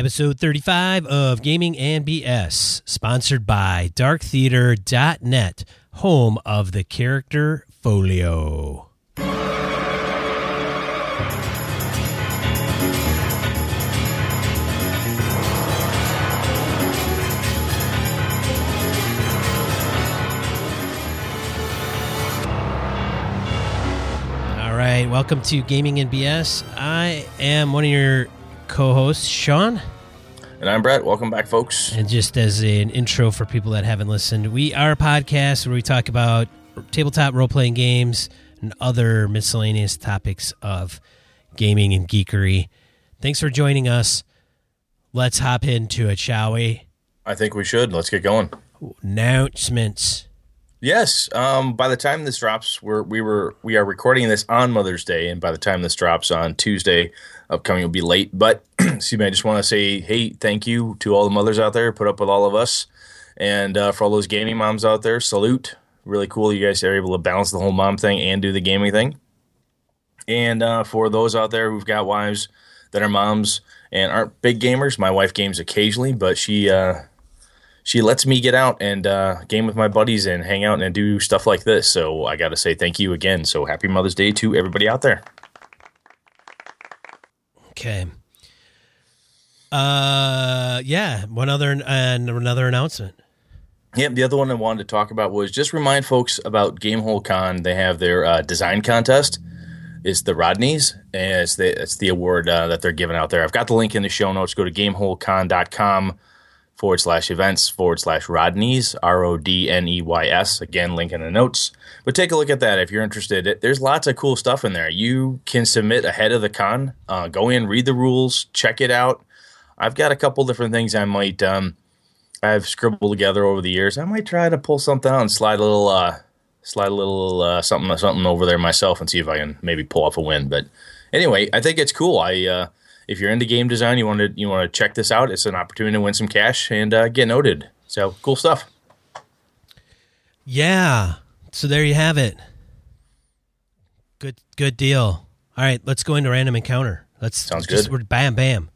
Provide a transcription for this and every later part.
Episode 35 of Gaming and BS, sponsored by darktheater.net, home of the character folio. All right, welcome to Gaming and BS. I am one of your co-hosts, Sean. And I'm Brett. Welcome back, folks. And just as an intro for people that haven't listened, we are a podcast where we talk about tabletop role playing games and other miscellaneous topics of gaming and geekery. Thanks for joining us. Let's hop into it, shall we? I think we should. Let's get going. Announcements. Yes. Um, by the time this drops, we're we were we are recording this on Mother's Day, and by the time this drops on Tuesday, upcoming will be late. But excuse me, I just want to say, hey, thank you to all the mothers out there, put up with all of us, and uh, for all those gaming moms out there, salute. Really cool, you guys are able to balance the whole mom thing and do the gaming thing. And uh, for those out there who've got wives that are moms and aren't big gamers, my wife games occasionally, but she uh, she lets me get out and uh, game with my buddies and hang out and do stuff like this. So I got to say thank you again. So happy Mother's Day to everybody out there. Okay. Uh, yeah. One other and another announcement. Yep. The other one I wanted to talk about was just remind folks about Gamehole Con. They have their uh, design contest. It's the Rodneys, and it's the it's the award uh, that they're giving out there. I've got the link in the show notes. Go to gameholecon.com forward slash events forward slash Rodneys, R O D N E Y S. Again, link in the notes. But take a look at that if you're interested. There's lots of cool stuff in there. You can submit ahead of the con. Uh, go in, read the rules, check it out. I've got a couple different things I might um, I've scribbled together over the years. I might try to pull something out and slide a little uh, slide a little uh, something something over there myself and see if I can maybe pull off a win. But anyway, I think it's cool. I uh, if you're into game design, you want to you want to check this out. It's an opportunity to win some cash and uh, get noted. So cool stuff. Yeah. So there you have it. Good good deal. All right, let's go into random encounter. Let's Sounds just, good. We're bam bam.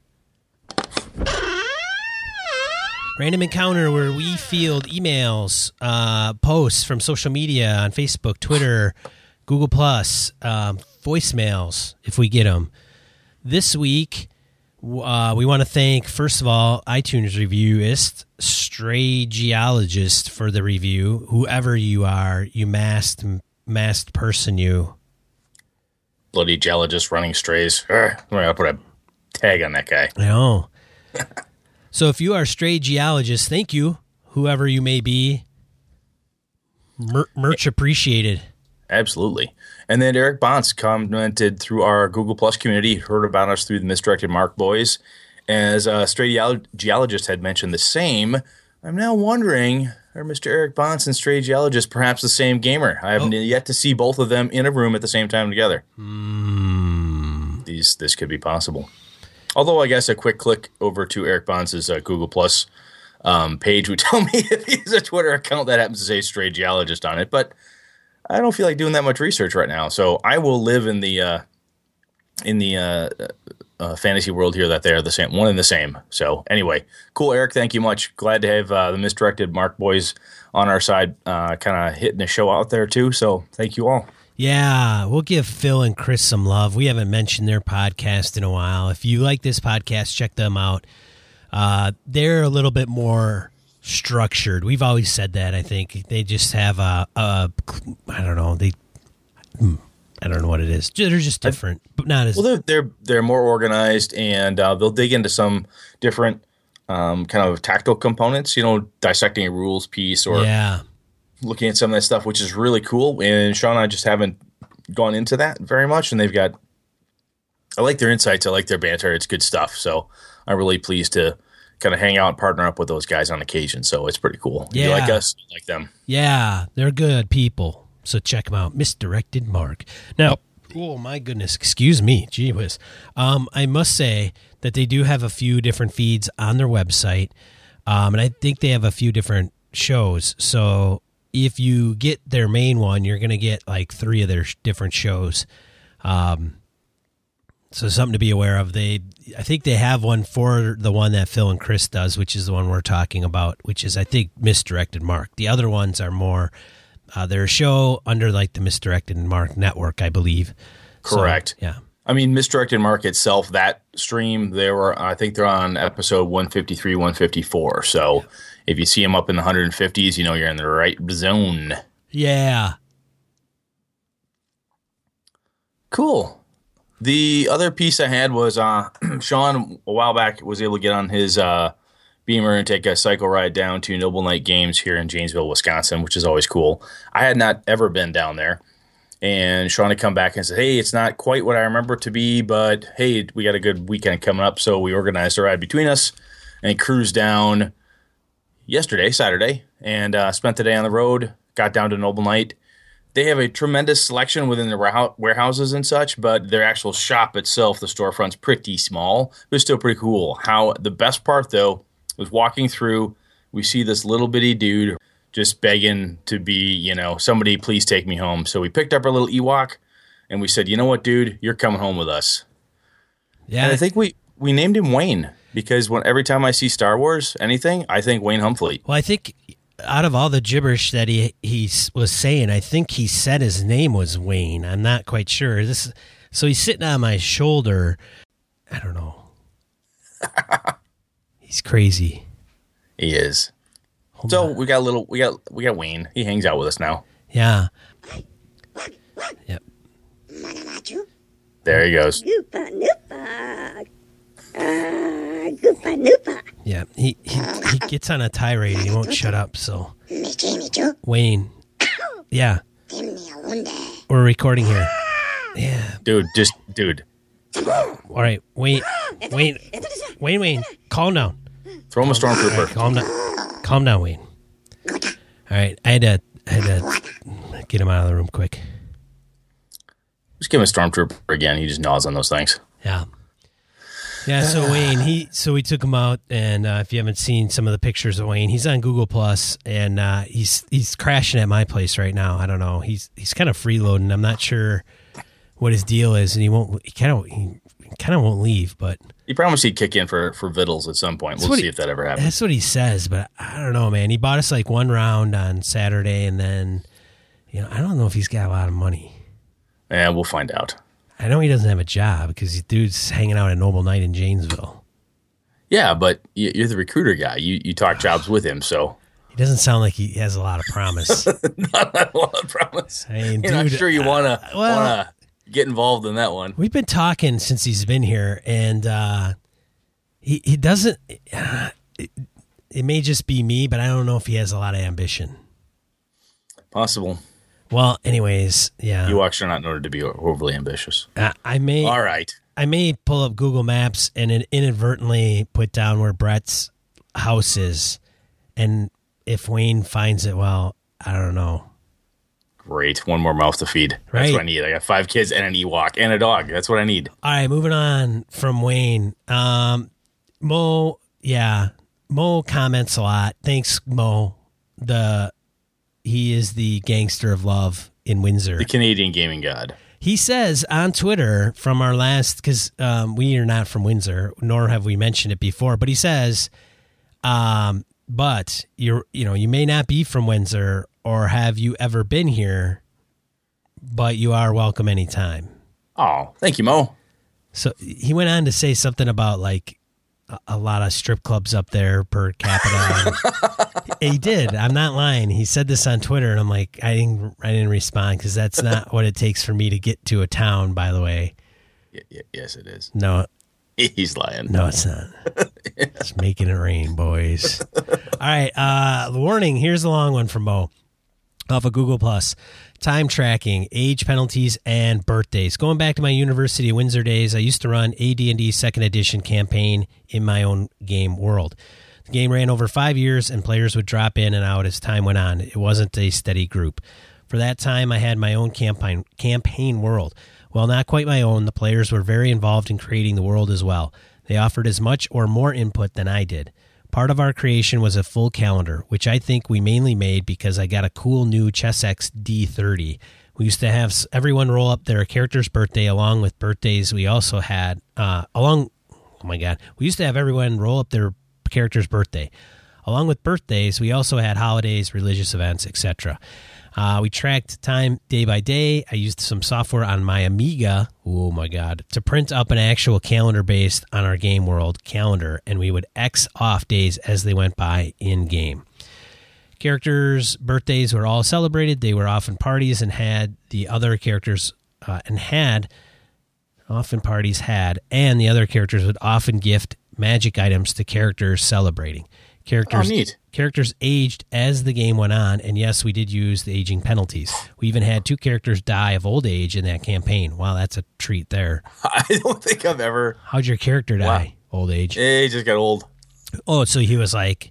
Random encounter where we field emails, uh, posts from social media on Facebook, Twitter, Google Plus, um, voicemails if we get them. This week, uh, we want to thank first of all iTunes reviewist Stray Geologist for the review. Whoever you are, you masked masked person, you. Bloody geologist running strays. Urgh, I'm gonna put a tag on that guy. I know. so if you are Stray Geologist, thank you, whoever you may be. Mer- merch appreciated. Absolutely. And then Eric Bonts commented through our Google Plus community, heard about us through the Misdirected Mark Boys. As uh, Stray Geologist had mentioned the same, I'm now wondering are Mr. Eric Bonts and Stray Geologist perhaps the same gamer? I have Oh. yet to see both of them in a room at the same time together. Hmm. These This could be possible. Although I guess a quick click over to Eric Bonts' uh, Google Plus um, page would tell me if he has a Twitter account that happens to say Stray Geologist on it. But I don't feel like doing that much research right now, so I will live in the uh, in the uh, uh, fantasy world here that they are the same, one and the same. So anyway, cool, Eric. Thank you much. Glad to have uh, the misdirected Mark boys on our side, uh, kind of hitting the show out there too. So thank you all. Yeah, we'll give Phil and Chris some love. We haven't mentioned their podcast in a while. If you like this podcast, check them out. Uh, they're a little bit more structured. We've always said that. I think they just have a, a I don't know. They, hmm, I don't know what it is. They're just different, but not as. Well, they're they're they're more organized, and uh, they'll dig into some different um, kind of tactile components. You know, dissecting a rules piece or yeah, looking at some of that stuff, which is really cool. And Sean and I just haven't gone into that very much, and they've got. I like their insights. I like their banter. It's good stuff. So I'm really pleased to kind of hang out and partner up with those guys on occasion. So it's pretty cool. If You like us, you like them. yeah, they're good people. So check them out. Misdirected Mark. Now, oh my goodness, excuse me, gee whiz. Um, I must say that they do have a few different feeds on their website, um, and I think they have a few different shows. So if you get their main one, you're going to get like three of their sh- different shows. Um, So something to be aware of. They, I think they have one for the one that Phil and Chris does, which is the one we're talking about, which is I think misdirected Mark. The other ones are more. Uh, they're a show under like the misdirected Mark network, I believe. So, Correct. yeah. I mean, misdirected mark itself, that stream, they were, I think they're on episode 153, 154. So if you see them up in the 150s, you know you're in the right zone. Yeah. Cool. The other piece I had was uh, Sean, a while back, was able to get on his uh, Beamer and take a cycle ride down to Noble Knight Games here in Janesville, Wisconsin, which is always cool. I had not ever been down there. And Sean had come back and said, Hey, it's not quite what I remember to be, but hey, we got a good weekend coming up. So we organized a ride between us and cruised down yesterday, Saturday, and uh, spent the day on the road. Got down to Noble Knight. They have a tremendous selection within the warehouses and such, but their actual shop itself, the storefront's pretty small, but still pretty cool. How the best part though was walking through, we see this little bitty dude just begging to be, you know, somebody please take me home. So we picked up our little Ewok and we said, you know what, dude, you're coming home with us. Yeah. And I think we we named him Wayne because when every time I see Star Wars anything, I think Wayne Humphrey. Well, I think out of all the gibberish that he he was saying, I think he said his name was Wayne. I'm not quite sure. This so he's sitting on my shoulder. I don't know. he's crazy. He is. so we got a little we got we got Wayne. He hangs out with us now. Yeah. Yep. There he goes. Goopa noopa. Ah, goopa noopa. Yeah. He, he he gets on a tirade and he won't shut up. So Wayne. Yeah. We're recording here. Yeah. Dude, just dude. All right. Wayne. Wayne. Wayne. Wayne. Calm down. Throw him a All right, stormtrooper. calm down. Calm down, Wayne. All right. I had to. I had to get him out of the room quick. Just give him a stormtrooper again. He just gnaws on those things. Yeah. Yeah, so Wayne, he so we took him out, and uh, if you haven't seen some of the pictures of Wayne, he's on Google Plus, and uh, he's he's crashing at my place right now. I don't know, he's he's kind of freeloading. I'm not sure what his deal is, and he won't. He kind of he kind of won't leave, but He promised he'd kick in for for vittles at some point. We'll see he- if that ever happens. that's what he says. But I don't know, man. He bought us like one round on Saturday, and then you know I don't know if he's got a lot of money. Yeah, we'll find out. I know he doesn't have a job because dude's hanging out at Noble Knight in Janesville. Yeah, but you- you're the recruiter guy. You you talk jobs with him, so He doesn't sound like he has a lot of promise. not a lot of promise. I mean, You're not sure you wanna uh, well- wanna get involved in that one. We've been talking since he's been here, and uh, he he doesn't. Uh, it, it may just be me, but I don't know if he has a lot of ambition. Possible. Well, anyways, yeah, You Ewoks are not noted to be overly ambitious. I, I may All right. I may pull up Google Maps and inadvertently put down where Brett's house is, and if Wayne finds it, well, I don't know. Great. One more mouth to feed. That's what I need. I got five kids and an Ewok and a dog. That's what I need. All right, moving on from Wayne. Um, Mo, yeah, Mo comments a lot. Thanks, Mo. The he is the gangster of love in Windsor. The Canadian gaming god. He says on Twitter from our last because um, we are not from Windsor, nor have we mentioned it before. But he says, um, but you're you know you may not be from Windsor or have you ever been here, but you are welcome anytime. Oh, thank you, Mo. So he went on to say something about like a, a lot of strip clubs up there per capita. he did. I'm not lying. He said this on Twitter, and I'm like, I didn't, I didn't respond because that's not what it takes for me to get to a town. By the way, Y- y- yes, it is. no, He's lying. no, it's not. It's making it rain, boys. All right. Uh, the warning. Here's a long one from Mo off of Google Plus. Time tracking, age penalties, and birthdays. Going back to my University of Windsor days, I used to run AD&D Second Edition campaign in my own game world. The game ran over five years, and players would drop in and out as time went on. It wasn't a steady group. For that time, I had my own campaign campaign world. Well, not quite my own. The players were very involved in creating the world as well. They offered as much or more input than I did. Part of our creation was a full calendar, which I think we mainly made because I got a cool new Chessex D30, We used to have everyone roll up their character's birthday along with birthdays. We also had uh, along. Oh my god! We used to have everyone roll up their character's birthday. Along with birthdays, we also had holidays, religious events, etc. Uh, we tracked time day by day. I used some software on my Amiga. Oh my god! To print up an actual calendar based on our game world calendar, and we would X off days as they went by in game. Characters' birthdays were all celebrated. They were often parties and had the other characters uh, and had often parties had and the other characters would often gift magic items to characters celebrating. Characters Oh, characters aged as the game went on, and yes, we did use the aging penalties. We even had two characters die of old age in that campaign. Wow, that's a treat there. I don't think I've ever. How'd your character die? Old age. He just got old. Oh, so he was like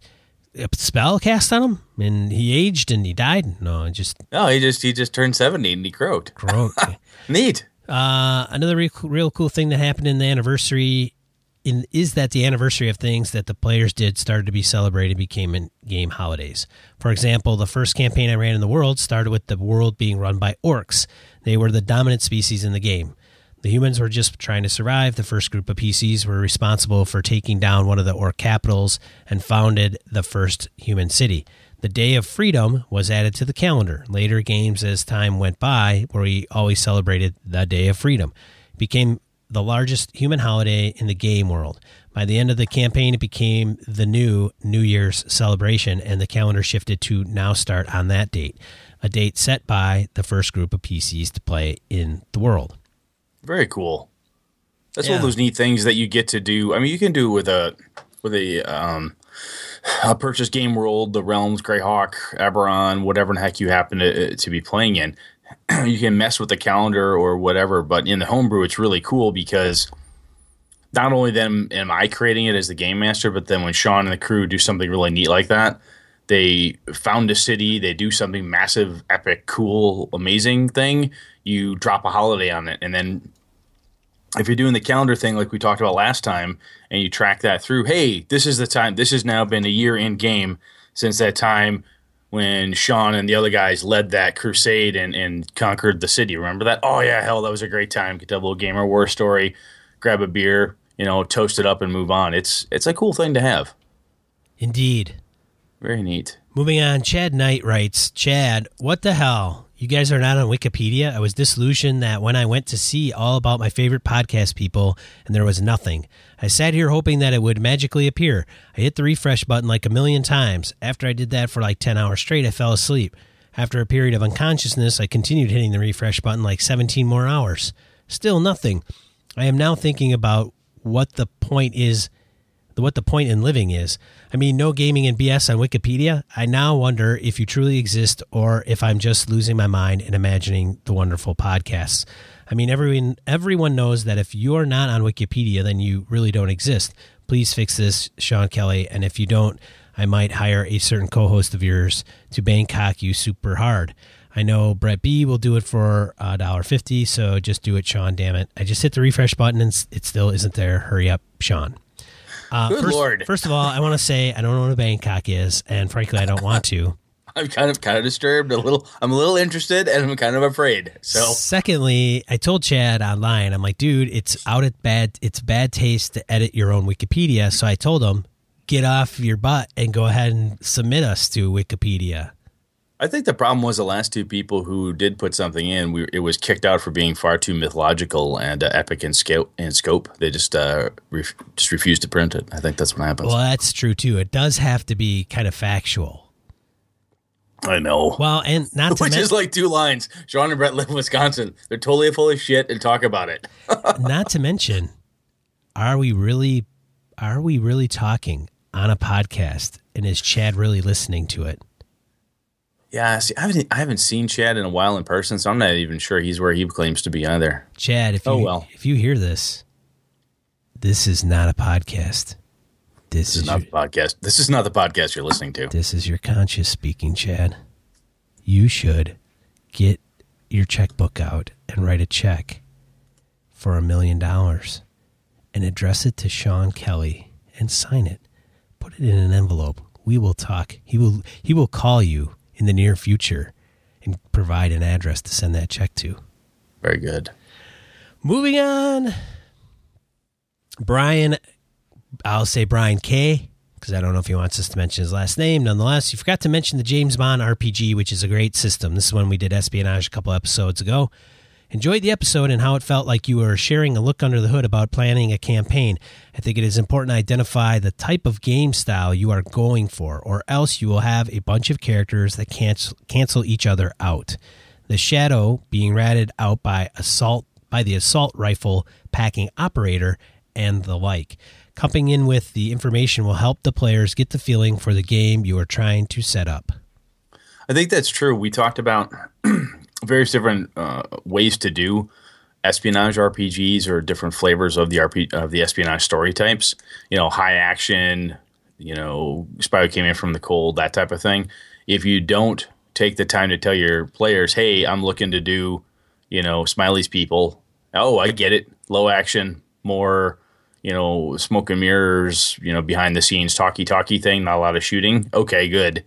a spell cast on him, and he aged and he died. No, just No, he just he just turned seventy and he croaked. broke. Neat. Uh, another real, real cool thing that happened in the anniversary in, is that the anniversary of things that the players did started to be celebrated became in game holidays. For example, the first campaign I ran in the world started with the world being run by orcs. They were the dominant species in the game. The humans were just trying to survive. The first group of PCs were responsible for taking down one of the orc capitals and founded the first human city. The Day of Freedom was added to the calendar. Later games, as time went by, where we always celebrated the Day of Freedom, became the largest human holiday in the game world. By the end of the campaign, it became the new New Year's celebration, and the calendar shifted to now start on that date, a date set by the first group of PCs to play in the world. Very cool. That's one of those neat things that you get to do. I mean, you can do it with a with a um purchase game world, the realms, Greyhawk, Eberron, whatever the heck you happen to to be playing in. you can mess with the calendar or whatever, but in the homebrew, it's really cool because not only then am I creating it as the game master, but then when Sean and the crew do something really neat like that, they found a city, they do something massive, epic, cool, amazing thing. You drop a holiday on it, and then if you're doing the calendar thing like we talked about last time and you track that through, hey, this is the time, this has now been a year in game since that time when Sean and the other guys led that crusade and, and conquered the city. Remember that? Oh, yeah, hell, that was a great time. Get that little gamer war story, grab a beer, you know, toast it up and move on. It's it's a cool thing to have. Indeed. Very neat. Moving on, Chad Knight writes, Chad, what the hell? You guys are not on Wikipedia? I was disillusioned that when I went to see all about my favorite podcast people and there was nothing. I sat here hoping that it would magically appear. I hit the refresh button like a million times. After I did that for like 10 hours straight, I fell asleep. After a period of unconsciousness, I continued hitting the refresh button like 17 more hours. Still nothing. I am now thinking about what the point is what the point in living is. I mean, no gaming and BS on Wikipedia. I now wonder if you truly exist or if I'm just losing my mind and imagining the wonderful podcasts. I mean, everyone everyone knows that if you're not on Wikipedia, then you really don't exist. Please fix this, Sean Kelly. And if you don't, I might hire a certain co-host of yours to Bangkok you super hard. I know Brett B will do it for a dollar fifty, so just do it, Sean. Damn it! I just hit the refresh button and it still isn't there. Hurry up, Sean. Uh, Good first, Lord. First of all, I want to say I don't know what a Bangkok is, and frankly, I don't want to. I'm kind of kind of disturbed, a little. I'm a little interested, and I'm kind of afraid. So Secondly, I told Chad online, I'm like, dude, it's out at bad. It's bad taste to edit your own Wikipedia. So I told him, get off your butt and go ahead and submit us to Wikipedia. I think the problem was the last two people who did put something in, we, it was kicked out for being far too mythological and uh, epic in scope. In scope, they just uh, ref- just refused to print it. I think that's what happens. Well, that's true too. It does have to be kind of factual. I know. Well, and not to Which men- is like two lines. Sean and Brett live in Wisconsin. They're totally full of shit and talk about it. not to mention, are we really, are we really talking on a podcast? And is Chad really listening to it? Yeah, see, I haven't I haven't seen Chad in a while in person, so I'm not even sure he's where he claims to be either. Chad, if oh, you Oh, well. if you hear this, this is not a podcast. This, This is is not your, the podcast. This is not the podcast you're listening to. this is your conscious speaking, Chad. You should get your checkbook out and write a check for a million dollars and address it to Sean Kelly and sign it. Put it in an envelope. We will talk. He will he will call you in the near future and provide an address to send that check to. Very good. Moving on, Brian, I'll say Brian K because I don't know if he wants us to mention his last name. Nonetheless, you forgot to mention the James Bond RPG, which is a great system. This is one we did espionage a couple episodes ago. Enjoyed the episode and how it felt like you were sharing a look under the hood about planning a campaign. I think it is important to identify the type of game style you are going for, or else you will have a bunch of characters that cancel, cancel each other out. The Shadow being ratted out by assault by the assault rifle packing operator and the like. Cupping in with the information will help the players get the feeling for the game you are trying to set up. I think that's true. We talked about various different uh, ways to do espionage RPGs or different flavors of the RP of the espionage story types. You know, high action. You know, spy came in from the cold, that type of thing. If you don't take the time to tell your players, "Hey, I'm looking to do," you know, Smiley's people. Oh, I get it. Low action, more you know, smoke and mirrors, you know, behind the scenes talkie talkie thing, not a lot of shooting. Okay, good.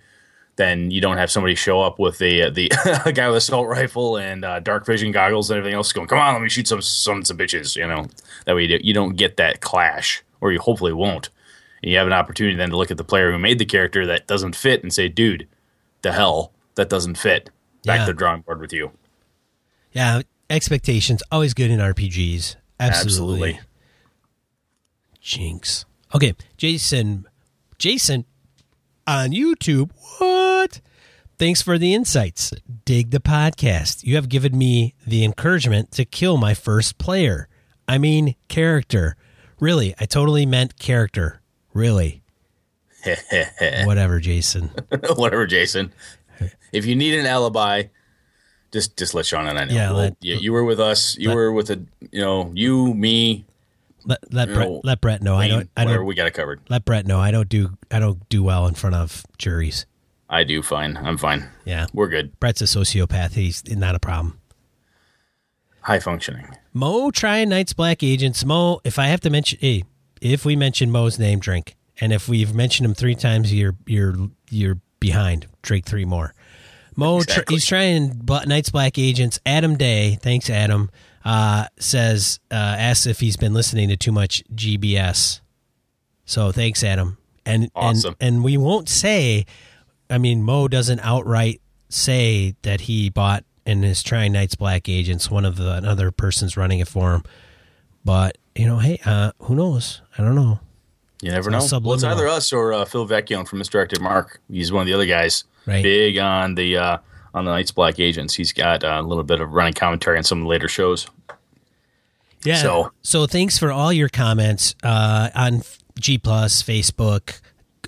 Then you don't have somebody show up with the the a guy with assault rifle and uh, dark vision goggles and everything else going. Come on, let me shoot some sons of bitches. You know that way you, you don't get that clash, or you hopefully won't. And you have an opportunity then to look at the player who made the character that doesn't fit and say, "Dude, the hell that doesn't fit." Back Yeah. to the drawing board with you. Yeah, expectations always good in RPGs. Absolutely. Absolutely. Jinx. Okay, Jason. Jason on YouTube. What? Thanks for the insights. Dig the podcast. You have given me the encouragement to kill my first player. I mean, character. Really, I totally meant character. Really. Whatever, Jason. Whatever, Jason. If you need an alibi, just just let Sean and I know. Yeah, let- you, you were with us. You let- were with a you know you me. Let let Brett know, let Brett know. I don't I don't we got it covered. let Brett know. I don't do I don't do well in front of juries. I do fine. I'm fine. Yeah. We're good. Brett's a sociopath. He's not a problem. High functioning. Mo trying Night's Black Agents. Mo, if I have to mention, hey, if we mention Mo's name, drink. And if we've mentioned him three times, you're you're you're behind. Drink three more. Mo, tr- he's trying Night's Black Agents. Adam Day, thanks Adam, uh, says uh, asks if he's been listening to too much GBS. So thanks Adam. And Awesome. and and we won't say. I mean, Mo doesn't outright say that he bought and is trying Night's Black Agents. One of the another person's running it for him. But you know, hey, uh, who knows? I don't know. You never It's know. Well, it's either us or uh, Phil Vecchione from Misdirected Mark. He's one of the other guys. Right. Big on the uh, on the Night's Black Agents. He's got a little bit of running commentary on some of the later shows. Yeah. So, So- thanks for all your comments uh, on G Plus, Facebook,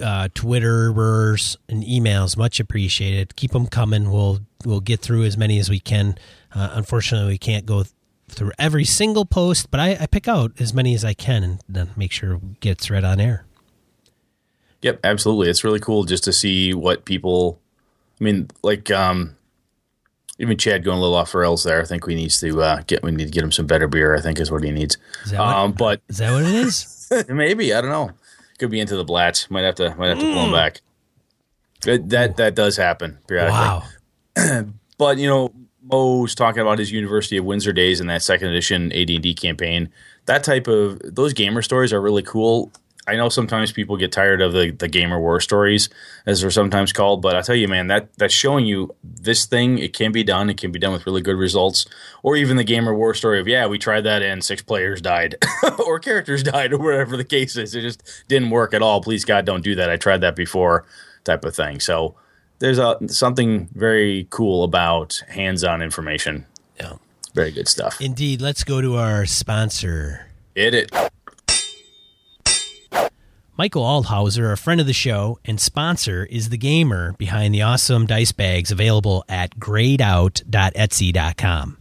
uh, Twitterers, and emails. Much appreciated. Keep them coming. We'll we'll get through as many as we can. Uh, unfortunately, we can't go through every single post, but I, I pick out as many as I can and then make sure it gets read on air. Yep, absolutely. It's really cool just to see what people. I mean, like um, even Chad going a little off rails there. I think we needs to uh, get we need to get him some better beer. I think is what he needs. Is that what- Um, but Is that what it is? maybe I don't know. Could be into the blats. Might have to might have to pull him back. That that that does happen periodically. wow. But you know, Mo's talking about his University of Windsor days and that second edition AD and D campaign. That type of those gamer stories are really cool. I know sometimes people get tired of the, the gamer war stories, as they're sometimes called, but I tell you, man, that that's showing you this thing. It can be done. It can be done with really good results. Or even the gamer war story of yeah, we tried that and six players died, or characters died, or whatever the case is. It just didn't work at all. Please God, don't do that. I tried that before, type of thing. So there's a something very cool about hands-on information. Yeah. Very good stuff. Indeed. Let's go to our sponsor. Hit it. Michael Aldhauser, a friend of the show and sponsor, is the gamer behind the awesome dice bags available at greyedout.etsy.com.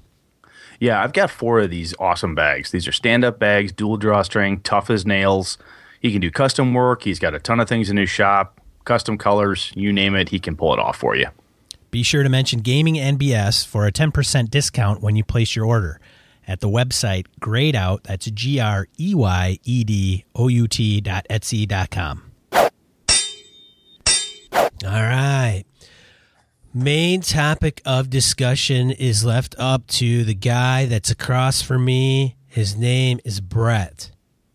Yeah, I've got four of these awesome bags. These are stand up bags, dual drawstring, tough as nails. He can do custom work. He's got a ton of things in his shop, custom colors, you name it, he can pull it off for you. Be sure to mention Gaming NBS for a 10% discount when you place your order at the website greyedout, that's G R E Y E D O U T dot Etsy dot com. All right. Main topic of discussion is left up to the guy that's across from me. His name is Brett.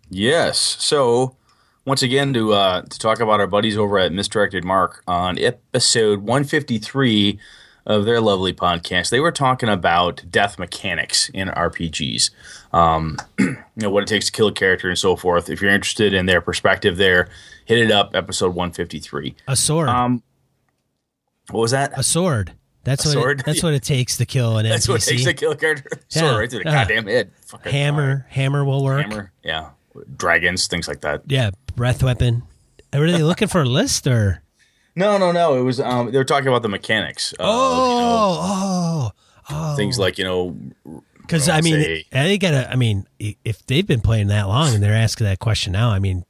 Yes. So once again, to uh, to talk about our buddies over at Misdirected Mark on episode 153 of their lovely podcast, they were talking about death mechanics in RPGs. Um, you know what it takes to kill a character and so forth. If you're interested in their perspective, there, hit it up. Episode 153. A sword. Um, what was that? a sword. That's A what sword? It, that's what it takes to kill an That's NPC. what it takes to kill a character. Sword Yeah. right through the Yeah. goddamn head. Fucking hammer, hammer will work. hammer. Yeah, dragons, things like that. Yeah, breath weapon. Are they looking for a list or? No, no, no. It was um, they were talking about the mechanics. Of, you know, Oh, oh, oh. things like you know Because I mean, say- they gotta. I mean, if they've been playing that long and they're asking that question now, I mean,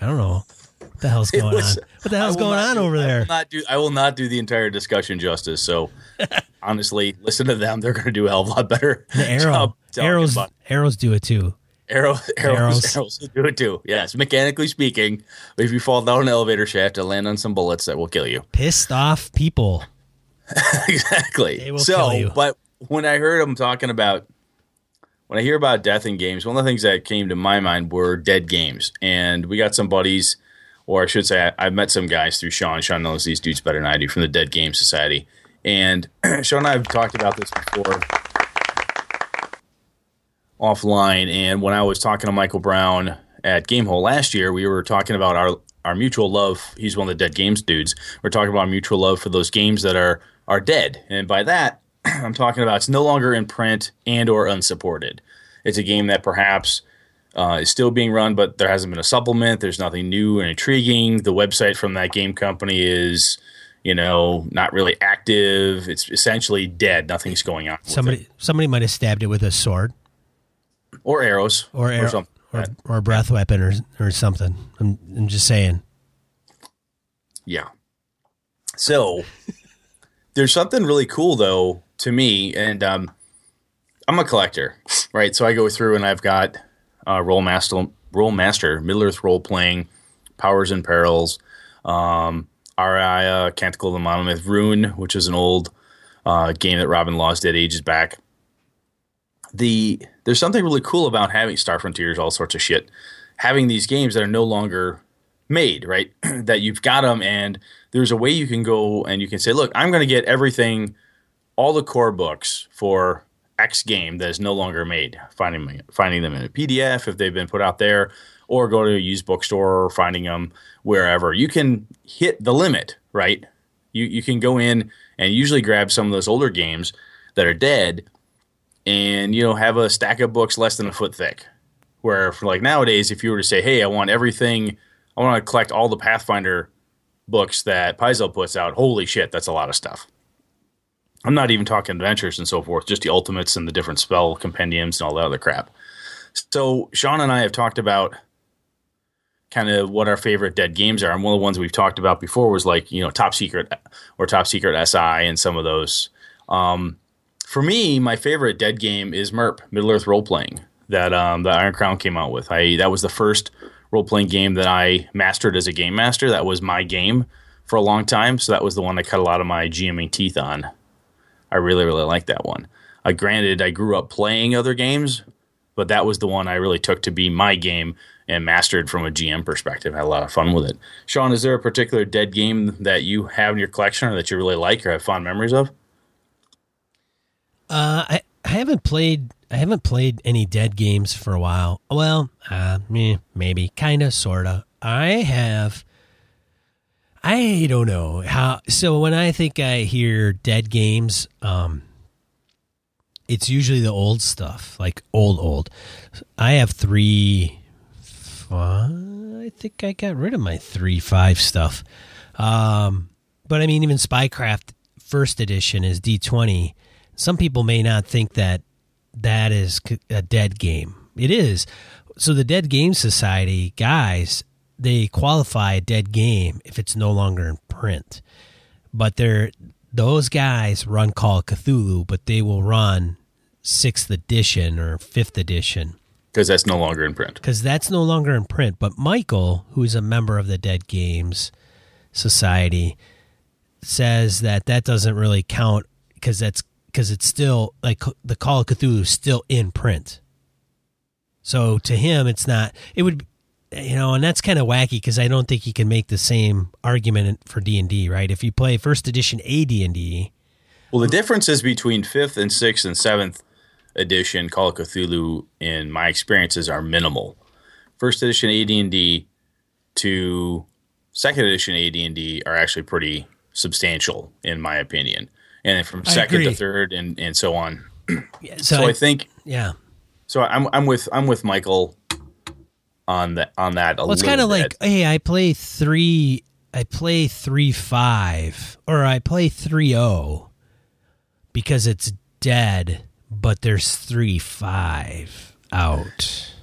I don't know what the hell's going was- on. What the hell's going on do- over I there? not do. I will not do the entire discussion justice. So honestly, listen to them. They're going to do a hell of a lot better. The arrow, job telling you arrows, arrows do it too. arrow, arrows, Arrows. arrows, do it too. Yes, mechanically speaking, if you fall down an elevator shaft and land on some bullets, that will kill you. Pissed off people. exactly. They will so, kill you. but when I heard them talking about, when I hear about death in games, one of the things that came to my mind were dead games. And we got some buddies, or I should say, I, I've met some guys through Sean. Sean knows these dudes better than I do from the Dead Game Society. And Sean and I have talked about this before offline. And when I was talking to Michael Brown at Gamehole last year, we were talking about our our mutual love. He's one of the Dead Games dudes. We're talking about mutual love for those games that are are dead, and by that I'm talking about it's no longer in print and or unsupported. It's a game that perhaps uh, is still being run, but there hasn't been a supplement. There's nothing new and intriguing. The website from that game company is, you know, not really active. It's essentially dead. Nothing's going on. Somebody, somebody might have stabbed it with a sword or arrows or arrow, something. or, or a breath weapon or or something. I'm, I'm just saying. Yeah. So there's something really cool though to me, and um, I'm a collector, right? So I go through and I've got uh, Rolemaster, Roll Master, Middle Earth role playing, Powers and Perils, um, Araya, Canticle of the Monolith, Rune, which is an old uh, game that Robin Laws did ages back. The there's something really cool about having Star Frontiers, all sorts of shit, having these games that are no longer made, right? that you've got them, and there's a way you can go and you can say, look, I'm going to get everything, all the core books for X game that is no longer made, finding finding them in a PDF if they've been put out there, or go to a used bookstore or finding them wherever. You can hit the limit, right? You you can go in and usually grab some of those older games that are dead, and you know have a stack of books less than a foot thick. Where for like nowadays, if you were to say, hey, I want everything, I want to collect all the Pathfinder books that Paizo puts out. Holy shit, that's a lot of stuff. I'm not even talking adventures and so forth, just the ultimates and the different spell compendiums and all that other crap. So Sean and I have talked about kind of what our favorite dead games are, and one of the ones we've talked about before was like you know Top Secret or Top Secret SI and some of those. Um, for me, my favorite dead game is MERP, Middle Earth Role Playing, that um, the Iron Crown came out with. I that was the first role playing game that I mastered as a game master. That was my game for a long time, so that was the one I cut a lot of my GMing teeth on. I really, really like that one. Uh, granted, I grew up playing other games, but that was the one I really took to be my game and mastered from a GM perspective. had a lot of fun with it. Sean, is there a particular dead game that you have in your collection or that you really like or have fond memories of? Uh, I, I haven't played I haven't played any dead games for a while. Well, uh, maybe, kind of, sorta. I have. I don't know how. So when I think I hear dead games, um, it's usually the old stuff, like old old. I have three. Five, I think I got rid of my three five stuff. Um, but I mean, even Spycraft first edition is D twenty. Some people may not think that that is a dead game. It is. So the Dead Game Society guys, they qualify a dead game if it's no longer in print. But they're those guys run Call of Cthulhu, but they will run sixth edition or fifth edition Because that's no longer in print. because that's no longer in print. But Michael, who's a member of the Dead Games Society, says that that doesn't really count because that's because it's still like the Call of Cthulhu is still in print. So to him, it's not. It would, you know, and that's kind of wacky because I don't think you can make the same argument for D and D, right? If you play first edition AD and D, Well, the differences between fifth and sixth and seventh edition Call of Cthulhu, in my experiences, are minimal. First edition AD&D to second edition AD&D are actually pretty substantial, in my opinion. And then from second to third and, and so on. yeah, So, so, I, I, think yeah, so. I'm I'm with I'm with Michael on that on that. A well, it's kind of like, hey, I play three, I play three five, or I play three zero because it's dead, but there's three five out.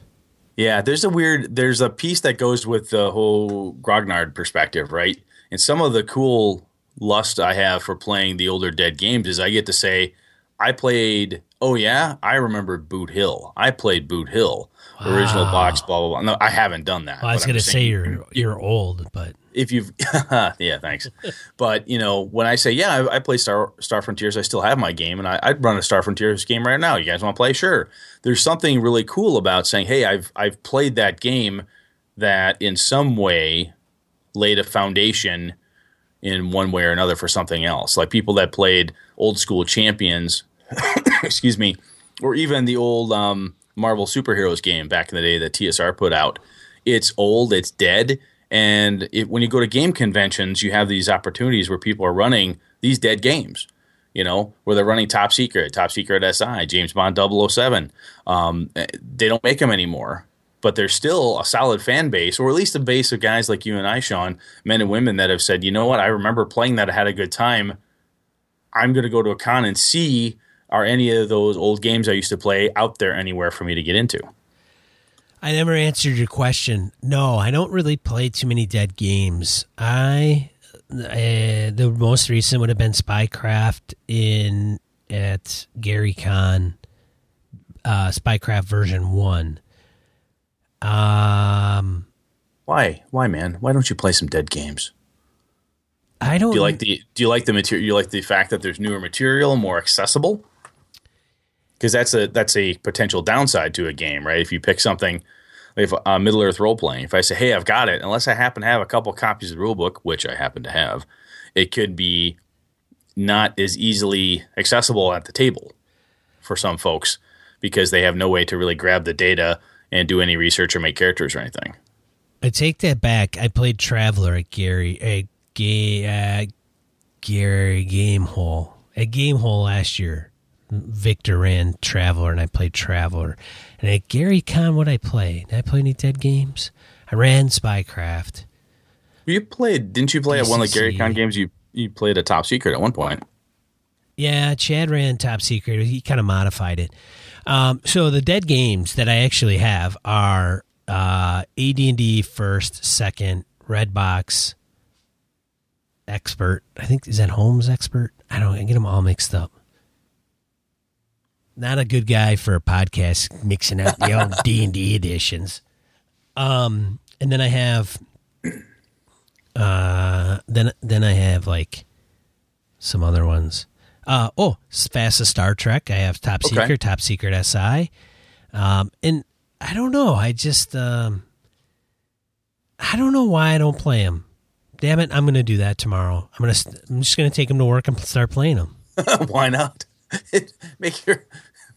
Yeah, there's a weird there's a piece that goes with the whole Grognard perspective, right? And some of the cool lust I have for playing the older dead games is I get to say, I played oh yeah, I remember Boot Hill. I played Boot Hill. Original box, blah blah blah. No, I haven't done that. Well, I was gonna say you're you're old, but if you've yeah thanks but you know when i say yeah i, I play star star frontiers i still have my game and I, i'd run a star frontiers game right now you guys want to play sure there's something really cool about saying hey i've i've played that game that in some way laid a foundation in one way or another for something else like people that played old school champions excuse me or even the old um, marvel superheroes game back in the day that tsr put out it's old, it's dead. And it, when you go to game conventions, you have these opportunities where people are running these dead games, you know, where they're running Top Secret, Top Secret SI, James Bond 007. Um, they don't make them anymore, but there's still a solid fan base, or at least a base of guys like you and I, Sean, men and women that have said, you know what, I remember playing that, I had a good time. I'm going to go to a con and see are any of those old games I used to play out there anywhere for me to get into. I never answered your question. No, I don't really play too many dead games. I uh, the most recent would have been Spycraft in at Gary Con, uh, Spycraft version one. Um, Why? Why, man? Why don't you play some dead games? I don't Do you like the Do you like the material? You like the fact that there's newer material, more accessible? Because that's a that's a potential downside to a game, right? If you pick something, if uh, Middle Earth role playing, if I say, "Hey, I've got it," unless I happen to have a couple copies of the rule book, which I happen to have, it could be not as easily accessible at the table for some folks because they have no way to really grab the data and do any research or make characters or anything. I take that back. I played Traveller at Gary at Gay uh, Gary Gamehole at Gamehole last year. Victor ran Traveller and I played Traveller. And at Gary Con, what I play? Did I play any dead games? I ran Spycraft. You played, didn't you play at one of the Gary Con games? You you played a top secret at one point. Yeah, Chad ran Top Secret. He kind of modified it. Um, so the dead games that I actually have are uh, AD&D first, second, Redbox, Expert. I think is that Holmes Expert. I don't. I get them all mixed up. Not a good guy for a podcast mixing out the old D and D editions. Um, and then I have, uh, then then I have like some other ones. Uh, oh, s- FASA Star Trek. I have Top Okay. Secret, Top Secret SI. Um, and I don't know. I just, um, I don't know why I don't play them. Damn it! I'm going to do that tomorrow. I'm going to. I'm just going to take them to work and start playing them. Why not? make your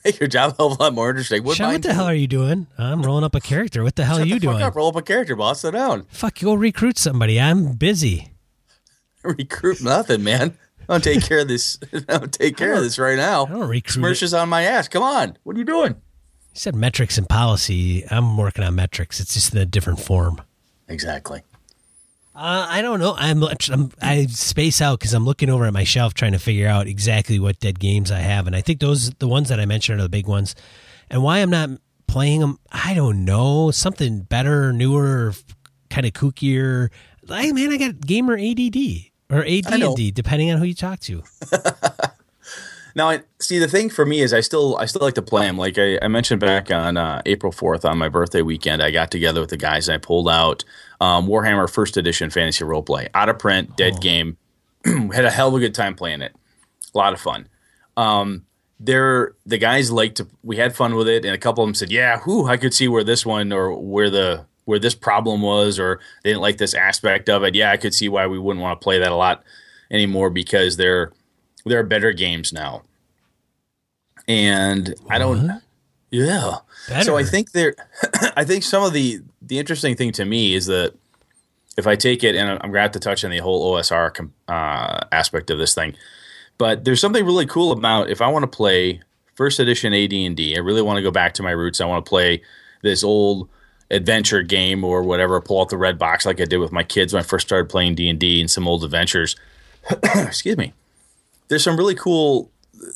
make your job a hell of a lot more interesting. Would Sean, what the hell are you doing? I'm rolling up a character. What the hell Shut are you doing? Up, roll up a character, boss. Sit down. Fuck, you go recruit somebody. I'm busy. Recruit nothing, man. I'll take care of this. I'll take care of this right now. I don't recruit. Smirch is on my ass. Come on. What are you doing? You said metrics and policy. I'm working on metrics. It's just in a different form. Exactly. Uh, I don't know. I'm, I'm I space out because I'm looking over at my shelf trying to figure out exactly what dead games I have, and I think those the ones that I mentioned are the big ones. And why I'm not playing them, I don't know. Something better, newer, kind of kookier. Hey man, I got gamer ADD or. AD&D, depending on who you talk to. Now, I see the thing for me is I still I still like to play them. Like I, I mentioned back on uh, April fourth on my birthday weekend, I got together with the guys and I pulled out um, Warhammer First Edition Fantasy Roleplay out of print, dead game, had a hell of a good time playing it. A lot of fun. Um, there, the guys liked to. We had fun with it, and a couple of them said, "Yeah, whoo, I could see where this one or where the where this problem was, or they didn't like this aspect of it. Yeah, I could see why we wouldn't want to play that a lot anymore because there there are better games now." And I don't. Yeah. So I think there, I think some of the the interesting thing to me is that if I take it, and I'm going to have to touch on the whole OSR uh, aspect of this thing, but there's something really cool about if I want to play first edition AD&D, I really want to go back to my roots. I want to play this old adventure game or whatever. Pull out the red box like I did with my kids when I first started playing D&D and some old adventures. Excuse me. There's some really cool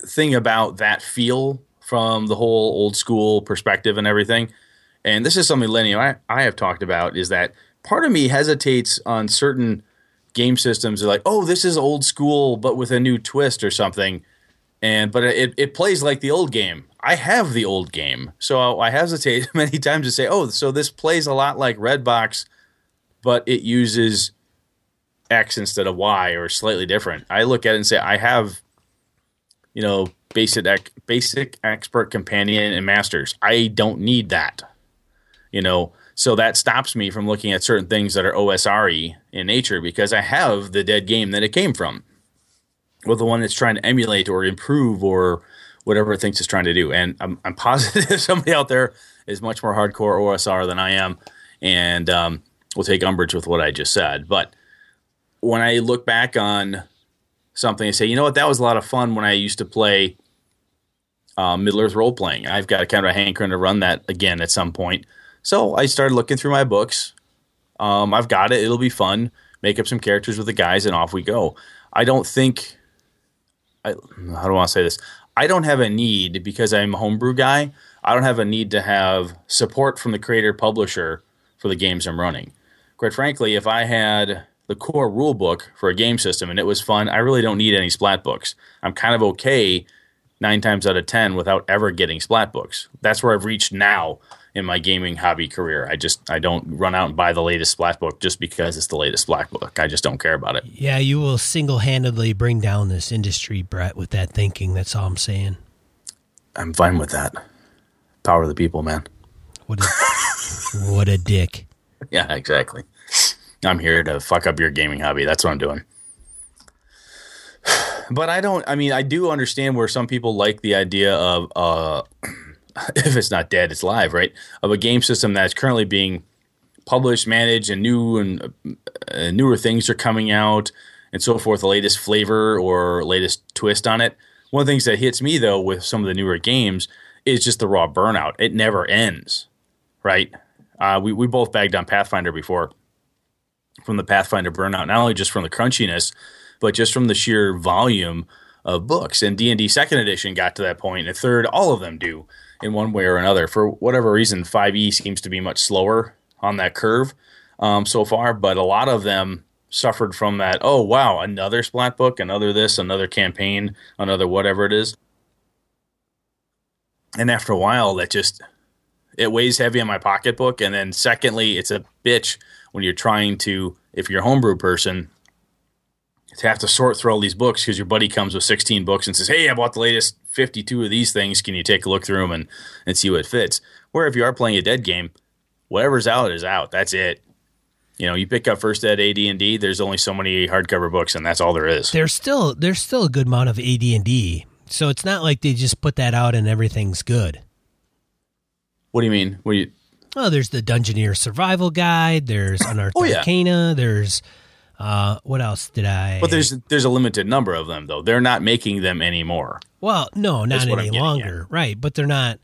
thing about that feel from the whole old school perspective and everything. And this is something Lenny I, I have talked about is that part of me hesitates on certain game systems They're like, oh, this is old school but with a new twist or something. And but it, it plays like the old game. I have the old game. So I hesitate many times to say, oh, so this plays a lot like Redbox, but it uses X instead of Y or slightly different. I look at it and say, I have you know, basic basic expert companion and masters. I don't need that. You know, so that stops me from looking at certain things that are OSRE in nature because I have the dead game that it came from. Well, the one that's trying to emulate or improve or whatever it thinks it's trying to do. And I'm, I'm positive somebody out there is much more hardcore OSR than I am, and um, will take umbrage with what I just said. But when I look back on something and say, you know what, that was a lot of fun when I used to play uh, Middle Earth role playing. I've got a kind of a hankering to run that again at some point. So I started looking through my books. Um, I've got it. It'll be fun. Make up some characters with the guys, and off we go. I don't think. I, how do I want to say this? I don't have a need because I'm a homebrew guy. I don't have a need to have support from the creator publisher for the games I'm running. Quite frankly, if I had the core rule book for a game system and it was fun, I really don't need any splat books. I'm kind of okay nine times out of ten without ever getting splat books. That's where I've reached now in my gaming hobby career. I just I don't run out and buy the latest splat book just because it's the latest black book. I just don't care about it. Yeah, you will single handedly bring down this industry, Brett, with that thinking. That's all I'm saying. I'm fine with that. Power of the people, man. What a, what a dick. Yeah, exactly. I'm here to fuck up your gaming hobby. That's what I'm doing. But I don't. I mean, I do understand where some people like the idea of, uh, if it's not dead, it's live, right? Of a game system that's currently being published, managed, and new and uh, newer things are coming out, and so forth. The latest flavor or latest twist on it. One of the things that hits me though with some of the newer games is just the raw burnout. It never ends, right? Uh, we we both bagged on Pathfinder before from the Pathfinder burnout, not only just from the crunchiness, but just from the sheer volume of books. And D and D Second Edition got to that point, and third, all of them do in one way or another. For whatever reason, Five E seems to be much slower on that curve um, so far, but a lot of them suffered from that. Oh wow, another splat book, another this, another campaign, another whatever it is. And after a while, that just it weighs heavy on my pocketbook. And then secondly, it's a bitch when you're trying to, if you're a homebrew person, to have to sort through all these books because your buddy comes with 16 books and says, Hey, I bought the latest 52 of these things. Can you take a look through them and, and see what fits? Where if you are playing a dead game, whatever's out is out. That's it. You know, you pick up first ed AD&D, there's only so many hardcover books and that's all there is. There's still there's still a good amount of AD and D, so it's not like they just put that out and everything's good. What do you mean? What do you, Oh, there's the Dungeoneer Survival Guide. There's Unearthed Oh, yeah. There's uh, what else did I? but there's there's a limited number of them though. They're not making them anymore. Well, no, not any longer, right? But they're not.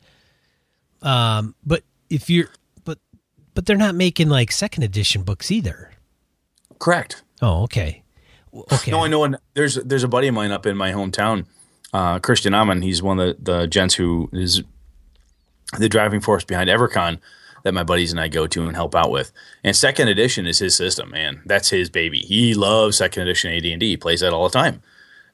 Um, but if you're, but but they're not making like second edition books either. Correct. Oh, okay, okay. No, I know. And there's there's a buddy of mine up in my hometown, uh, Christian Amman. He's one of the, the gents who is the driving force behind EverCon that my buddies and I go to and help out with. And second edition is his system, man. That's his baby. He loves second edition AD and D. He Plays that all the time,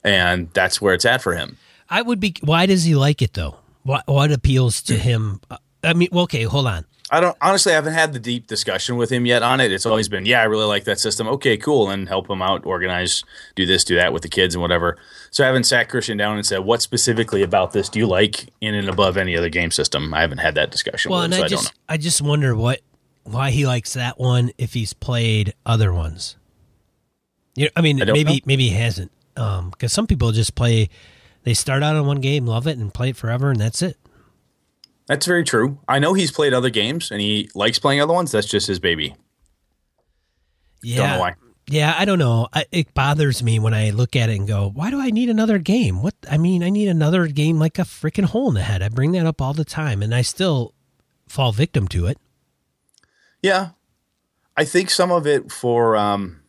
and that's where it's at for him. I would be. Why does he like it though? What what appeals to him? I mean, okay, hold on. I don't honestly. I haven't had the deep discussion with him yet on it. It's always been, yeah, I really like that system. Okay, cool, and help him out, organize, do this, do that with the kids and whatever. So I haven't sat Christian down and said, what specifically about this do you like in and above any other game system? I haven't had that discussion. Well, with him, and so I I just I just wonder what why he likes that one if he's played other ones. You know, I mean, I maybe know. maybe he hasn't. Um, because some people just play, they start out on one game, love it, and play it forever, and that's it. That's very true. I know he's played other games and he likes playing other ones. That's just his baby. Yeah. Don't know why. Yeah, I don't know. I, it bothers me when I look at it and go, "Why do I need another game?" What I mean, I need another game like a freaking hole in the head. I bring that up all the time, and I still fall victim to it. Yeah, I think some of it for um,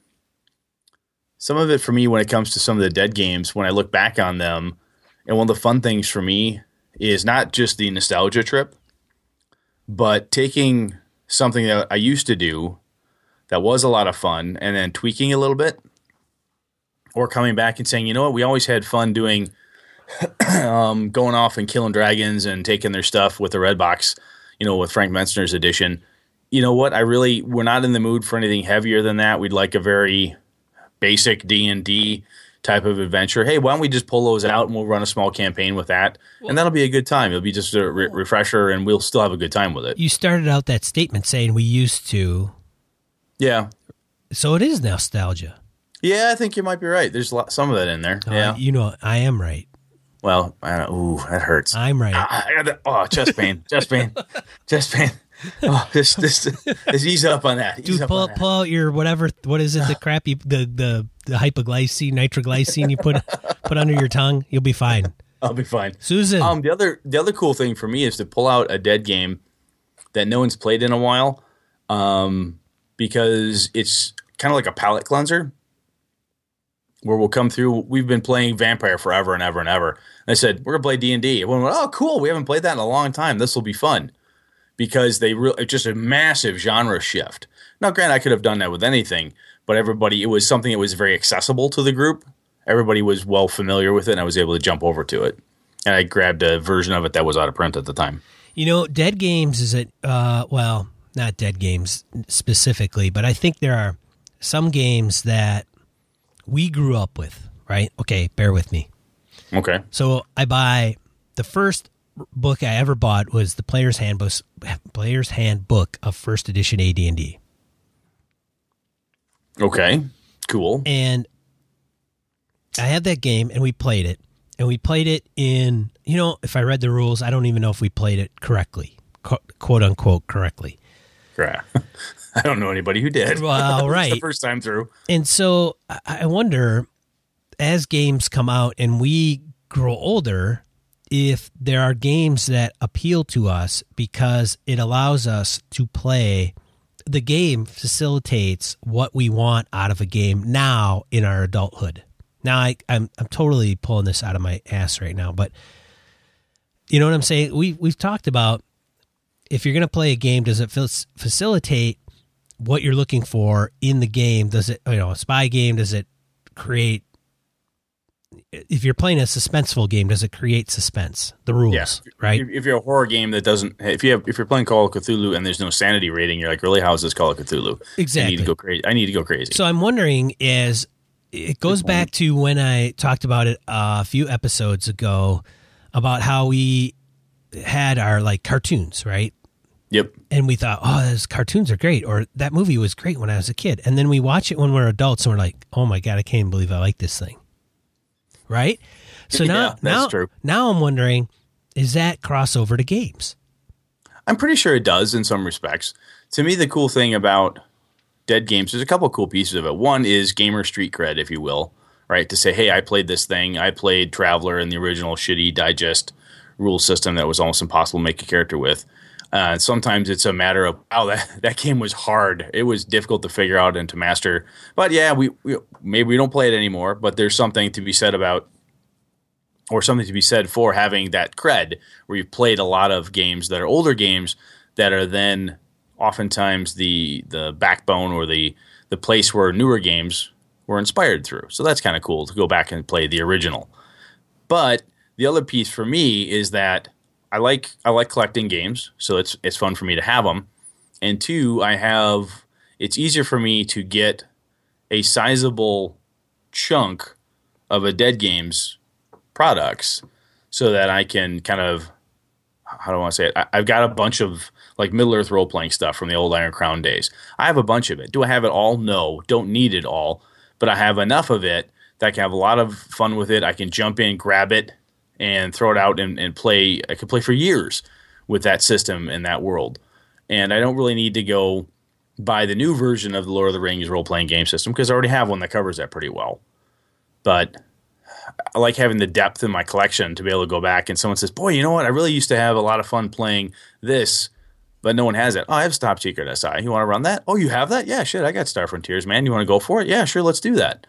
some of it for me when it comes to some of the dead games. When I look back on them, and one of the fun things for me is not just the nostalgia trip, but taking something that I used to do that was a lot of fun and then tweaking a little bit, or coming back and saying, you know what, we always had fun doing. um, going off and killing dragons and taking their stuff with the red box, you know, with Frank Mentzer's edition you know what? I really we're not in the mood for anything heavier than that. We'd like a very basic D and D type of adventure. Hey, why don't we just pull those out and we'll run a small campaign with that, and that'll be a good time. It'll be just a re- refresher, and we'll still have a good time with it. You started out that statement saying we used to, Yeah, so it is nostalgia. yeah, I think you might be right. There's a lot, some of that in there. Uh, yeah. you know, I am right. Well, I don't, ooh, that hurts. I'm right. Ah, I got the- oh, chest pain, chest pain, chest pain. Oh, this, ease up on that. Ease Dude, up pull, on that. pull out your whatever. What is it? The crappy the the the hypoglycine, nitroglycine you put put under your tongue. You'll be fine. I'll be fine. Susan, Um, the other the other cool thing for me is to pull out a dead game that no one's played in a while, um, because it's kind of like a palate cleanser. Where we'll come through. We've been playing Vampire forever and ever and ever. And I said we're gonna play D and D. Everyone went, "Oh, cool! We haven't played that in a long time. This will be fun." Because they really just a massive genre shift. Now, granted, I could have done that with anything, but everybody it was something that was very accessible to the group. Everybody was well familiar with it, and I was able to jump over to it and I grabbed a version of it that was out of print at the time. you know, dead games is it? Uh, well, not dead games specifically, but I think there are some games that we grew up with. Right? Okay, bear with me. Okay. So I buy the first book I ever bought was the Player's Handbook, Player's Handbook of First Edition AD&D. Okay. Cool. and I had that game and we played it and we played it in you know if I read the rules I don't even know if we played it correctly quote unquote correctly Crap. I don't know anybody who did. Well, It's the right. first time through. and so I wonder as games come out and we grow older if there are games that appeal to us because it allows us to play the game facilitates what we want out of a game now in our adulthood. Now I, I'm I'm totally pulling this out of my ass right now, but you know what I'm saying. We we've talked about if you're going to play a game, does it facilitate what you're looking for in the game? Does it you know a spy game? Does it create? If you're playing a suspenseful game, does it create suspense? The rules, Yeah. right? If, if you're a horror game that doesn't, if you have, if you're playing Call of Cthulhu and there's no sanity rating, you're like, really, how is this Call of Cthulhu? Exactly. I need to go crazy. I need to go crazy. So I'm wondering is it goes back to when I talked about it a few episodes ago about how we had our like cartoons, right? yep. And we thought, oh, those cartoons are great, or that movie was great when I was a kid. And then we watch it when we're adults, and we're like, oh my god, I can't even believe I like this thing, right? So now, that's now, true. now I'm wondering, is that crossover to games? I'm pretty sure it does in some respects. To me, the cool thing about dead games, there's a couple cool pieces of it. One is gamer street cred, if you will, right? To say, hey, I played this thing. I played Traveller in the original shitty digest rule system that was almost impossible to make a character with. Uh, sometimes it's a matter of, wow that, that game was hard. It was difficult to figure out and to master. But yeah, we, we maybe we don't play it anymore, but there's something to be said about or something to be said for having that cred where you've played a lot of games that are older games that are then oftentimes the the backbone or the the place where newer games were inspired through. So that's kind of cool to go back and play the original. But the other piece for me is that I like I like collecting games, so it's it's fun for me to have them. And two, I have it's easier for me to get a sizable chunk of a Dead Games products so that I can kind of how do I want to say it? I, I've got a bunch of like Middle Earth role playing stuff from the old Iron Crown days. I have a bunch of it. Do I have it all? No, don't need it all, but I have enough of it that I can have a lot of fun with it. I can jump in, grab it, and throw it out and, and play. I could play for years with that system and that world. And I don't really need to go buy the new version of the Lord of the Rings role playing game system because I already have one that covers that pretty well. But I like having the depth in my collection to be able to go back and someone says, "Boy, you know what? I really used to have a lot of fun playing this, but no one has it. Oh, I have Top Secret SI. You want to run that? Oh, you have that? Yeah, shit. I got Star Frontiers, man. You want to go for it? Yeah, sure. Let's do that.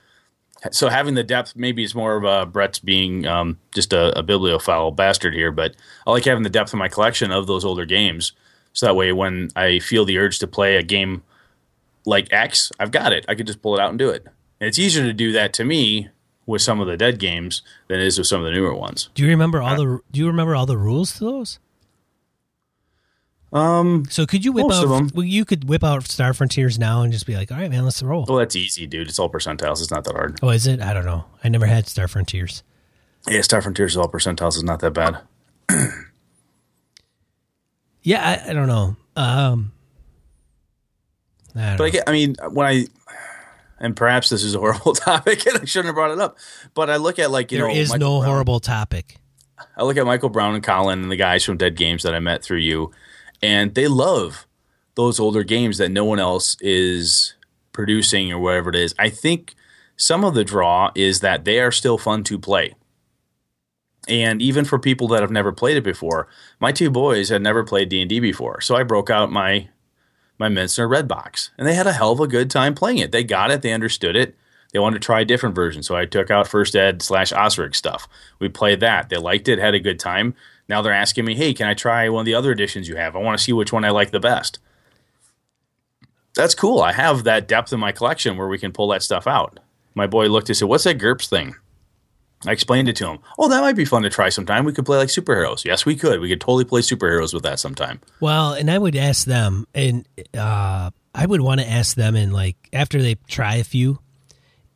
So having the depth maybe is more of a Brett's being um, just a, a bibliophile bastard here, but I like having the depth in my collection of those older games. So that way, when I feel the urge to play a game like X, I've got it. I could just pull it out and do it. And it's easier to do that to me with some of the dead games than it is with some of the newer ones. Do you remember all the Do you remember all the rules to those? Um, So could you whip Most out? of 'em. Well, you could whip out Star Frontiers now and just be like, "All right, man, let's roll." well, that's easy, dude. It's all percentiles. It's not that hard. Oh, is it? I don't know. I never had Star Frontiers. Yeah, Star Frontiers is all percentiles. Is not that bad. Yeah, I, I don't know. Um, I don't But I get, I mean, when I, and perhaps this is a horrible topic and I shouldn't have brought it up, but I look at like, you there know, is Michael no Brown. horrible topic. I look at Michael Brown and Colin and the guys from Dead Games that I met through you, and they love those older games that no one else is producing or whatever it is. I think some of the draw is that they are still fun to play. And even for people that have never played it before, my two boys had never played D&D before. So I broke out my my Mentzer Red Box, and they had a hell of a good time playing it. They got it, they understood it. They wanted to try a different version, so I took out First Ed slash OSRIC stuff. We played that. They liked it, had a good time. Now they're asking me, "Hey, can I try one of the other editions you have? I want to see which one I like the best." That's cool. I have that depth in my collection where we can pull that stuff out. My boy looked and said, "What's that GURPS thing?" I explained it to him. Oh, that might be fun to try sometime. We could play like superheroes. Yes, we could. We could totally play superheroes with that sometime. Well, and I would ask them, and uh, I would want to ask them, and like after they try a few,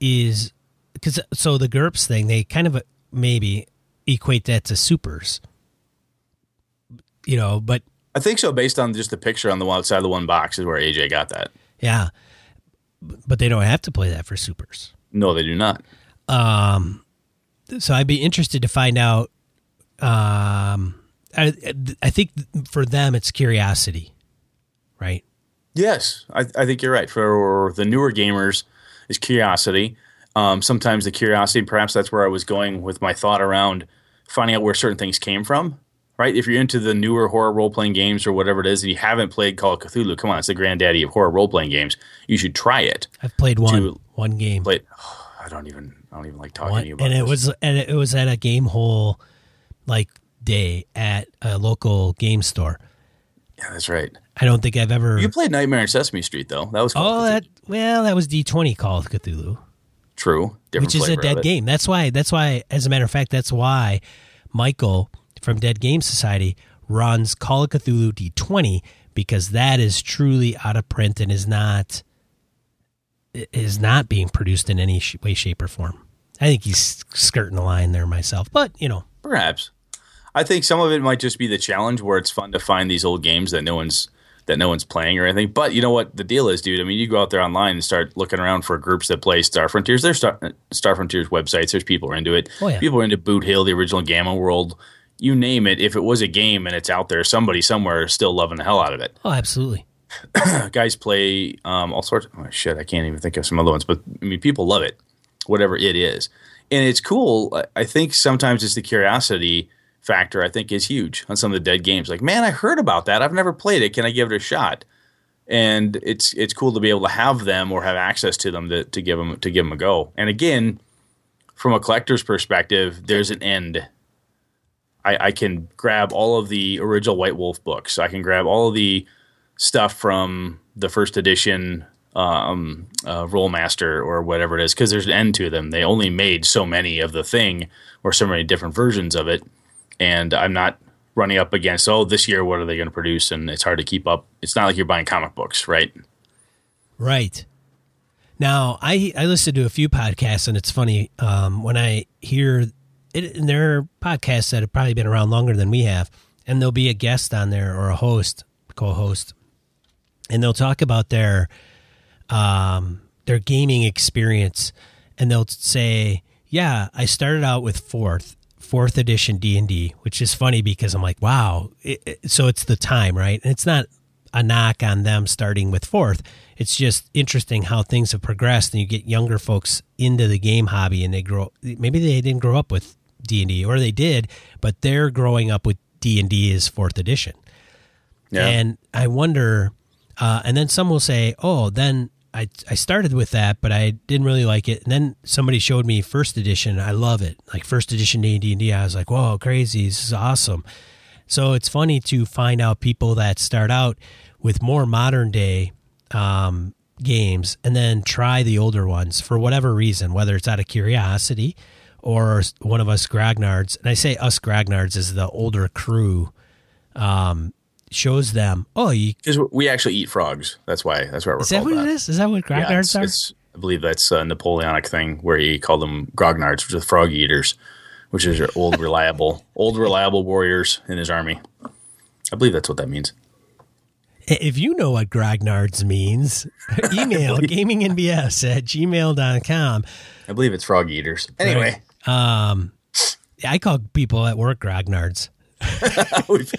is because so the GURPS thing, they kind of uh, maybe equate that to supers, you know. But I think so, based on just the picture on the outside of the one box, is where AJ got that. yeah, but they don't have to play that for supers. No, they do not. Um, so I'd be interested to find out. Um, I I think for them it's curiosity, right? Yes, I, I think you're right. For the newer gamers, is curiosity. Um, sometimes the curiosity, perhaps that's where I was going with my thought around finding out where certain things came from. Right? If you're into the newer horror role playing games or whatever it is, and you haven't played Call of Cthulhu, come on, it's the granddaddy of horror role playing games. You should try it. I've played one one game. Play. I don't even. I don't even like talking One- to you about and it this. was and it was at a Gamehole like day at a local game store. Yeah, that's right. I don't think I've ever. You played Nightmare on Sesame Street though. That was Call oh, that well, that was D twenty Call of Cthulhu, true. Different which is a dead game. That's why. That's why. As a matter of fact, that's why Michael from Dead Game Society runs Call of Cthulhu D twenty because that is truly out of print and is not is not being produced in any way, shape, or form. I think he's skirting the line there myself, but you know, Perhaps. I think some of it might just be the challenge where it's fun to find these old games that no one's that no one's playing or anything. But you know what the deal is, dude? I mean, you go out there online and start looking around for groups that play Star Frontiers. There's Star, Star Frontiers websites. There's people who are into it. Oh, yeah. People are into Boot Hill, the original Gamma World. You name it. If it was a game and it's out there, somebody somewhere is still loving the hell out of it. oh, absolutely. Guys play um, all sorts. Oh, shit, I can't even think of some other ones. But I mean, people love it, whatever it is, and it's cool. I- I think sometimes it's the curiosity factor. I think is huge on some of the dead games. Like, man, I heard about that. I've never played it. Can I give it a shot? And it's it's cool to be able to have them or have access to them to, to give them to give them a go. And again, from a collector's perspective, there's an end. I, I can grab all of the original White Wolf books. I can grab all of the stuff from the first edition um, uh, Rolemaster or whatever it is because there's an end to them. They only made so many of the thing or so many different versions of it, and I'm not running up against oh this year what are they going to produce and it's hard to keep up. It's not like you're buying comic books, right? Right. Now, I I listened to a few podcasts, and it's funny um, when I hear it. And there are podcasts that have probably been around longer than we have, and there'll be a guest on there or a host, co-host, and they'll talk about their um, their gaming experience, and they'll say, "Yeah, I started out with fourth Fourth edition D and D, which is funny because I'm like, wow. It, it- so it's the time, right? And it's not a knock on them starting with fourth. It's just interesting how things have progressed, and you get younger folks into the game hobby, and they grow. Maybe they didn't grow up with D and D, or they did, but they're growing up with D and D as fourth edition. Yeah. And I wonder, uh, and then some will say, "Oh, then I I started with that, but I didn't really like it." And then somebody showed me first edition. I love it, like first edition D and D. I was like, "Whoa, crazy! This is awesome." So it's funny to find out people that start out with more modern day um, games and then try the older ones for whatever reason, whether it's out of curiosity or one of us Grognards. And I say us Grognards is the older crew. Um, shows them, oh, you, Because we actually eat frogs. That's why. That's why we're is that what that. it is? Is that what Yeah, Grognards it's, are? it's- I believe that's a Napoleonic thing where he called them grognards, which is frog eaters, which is your old reliable, old reliable warriors in his army. I believe that's what that means. If you know what grognards means, email gamingnbs at gmail.com. I believe it's frog eaters. Anyway, Um, I call people at work grognards. we've,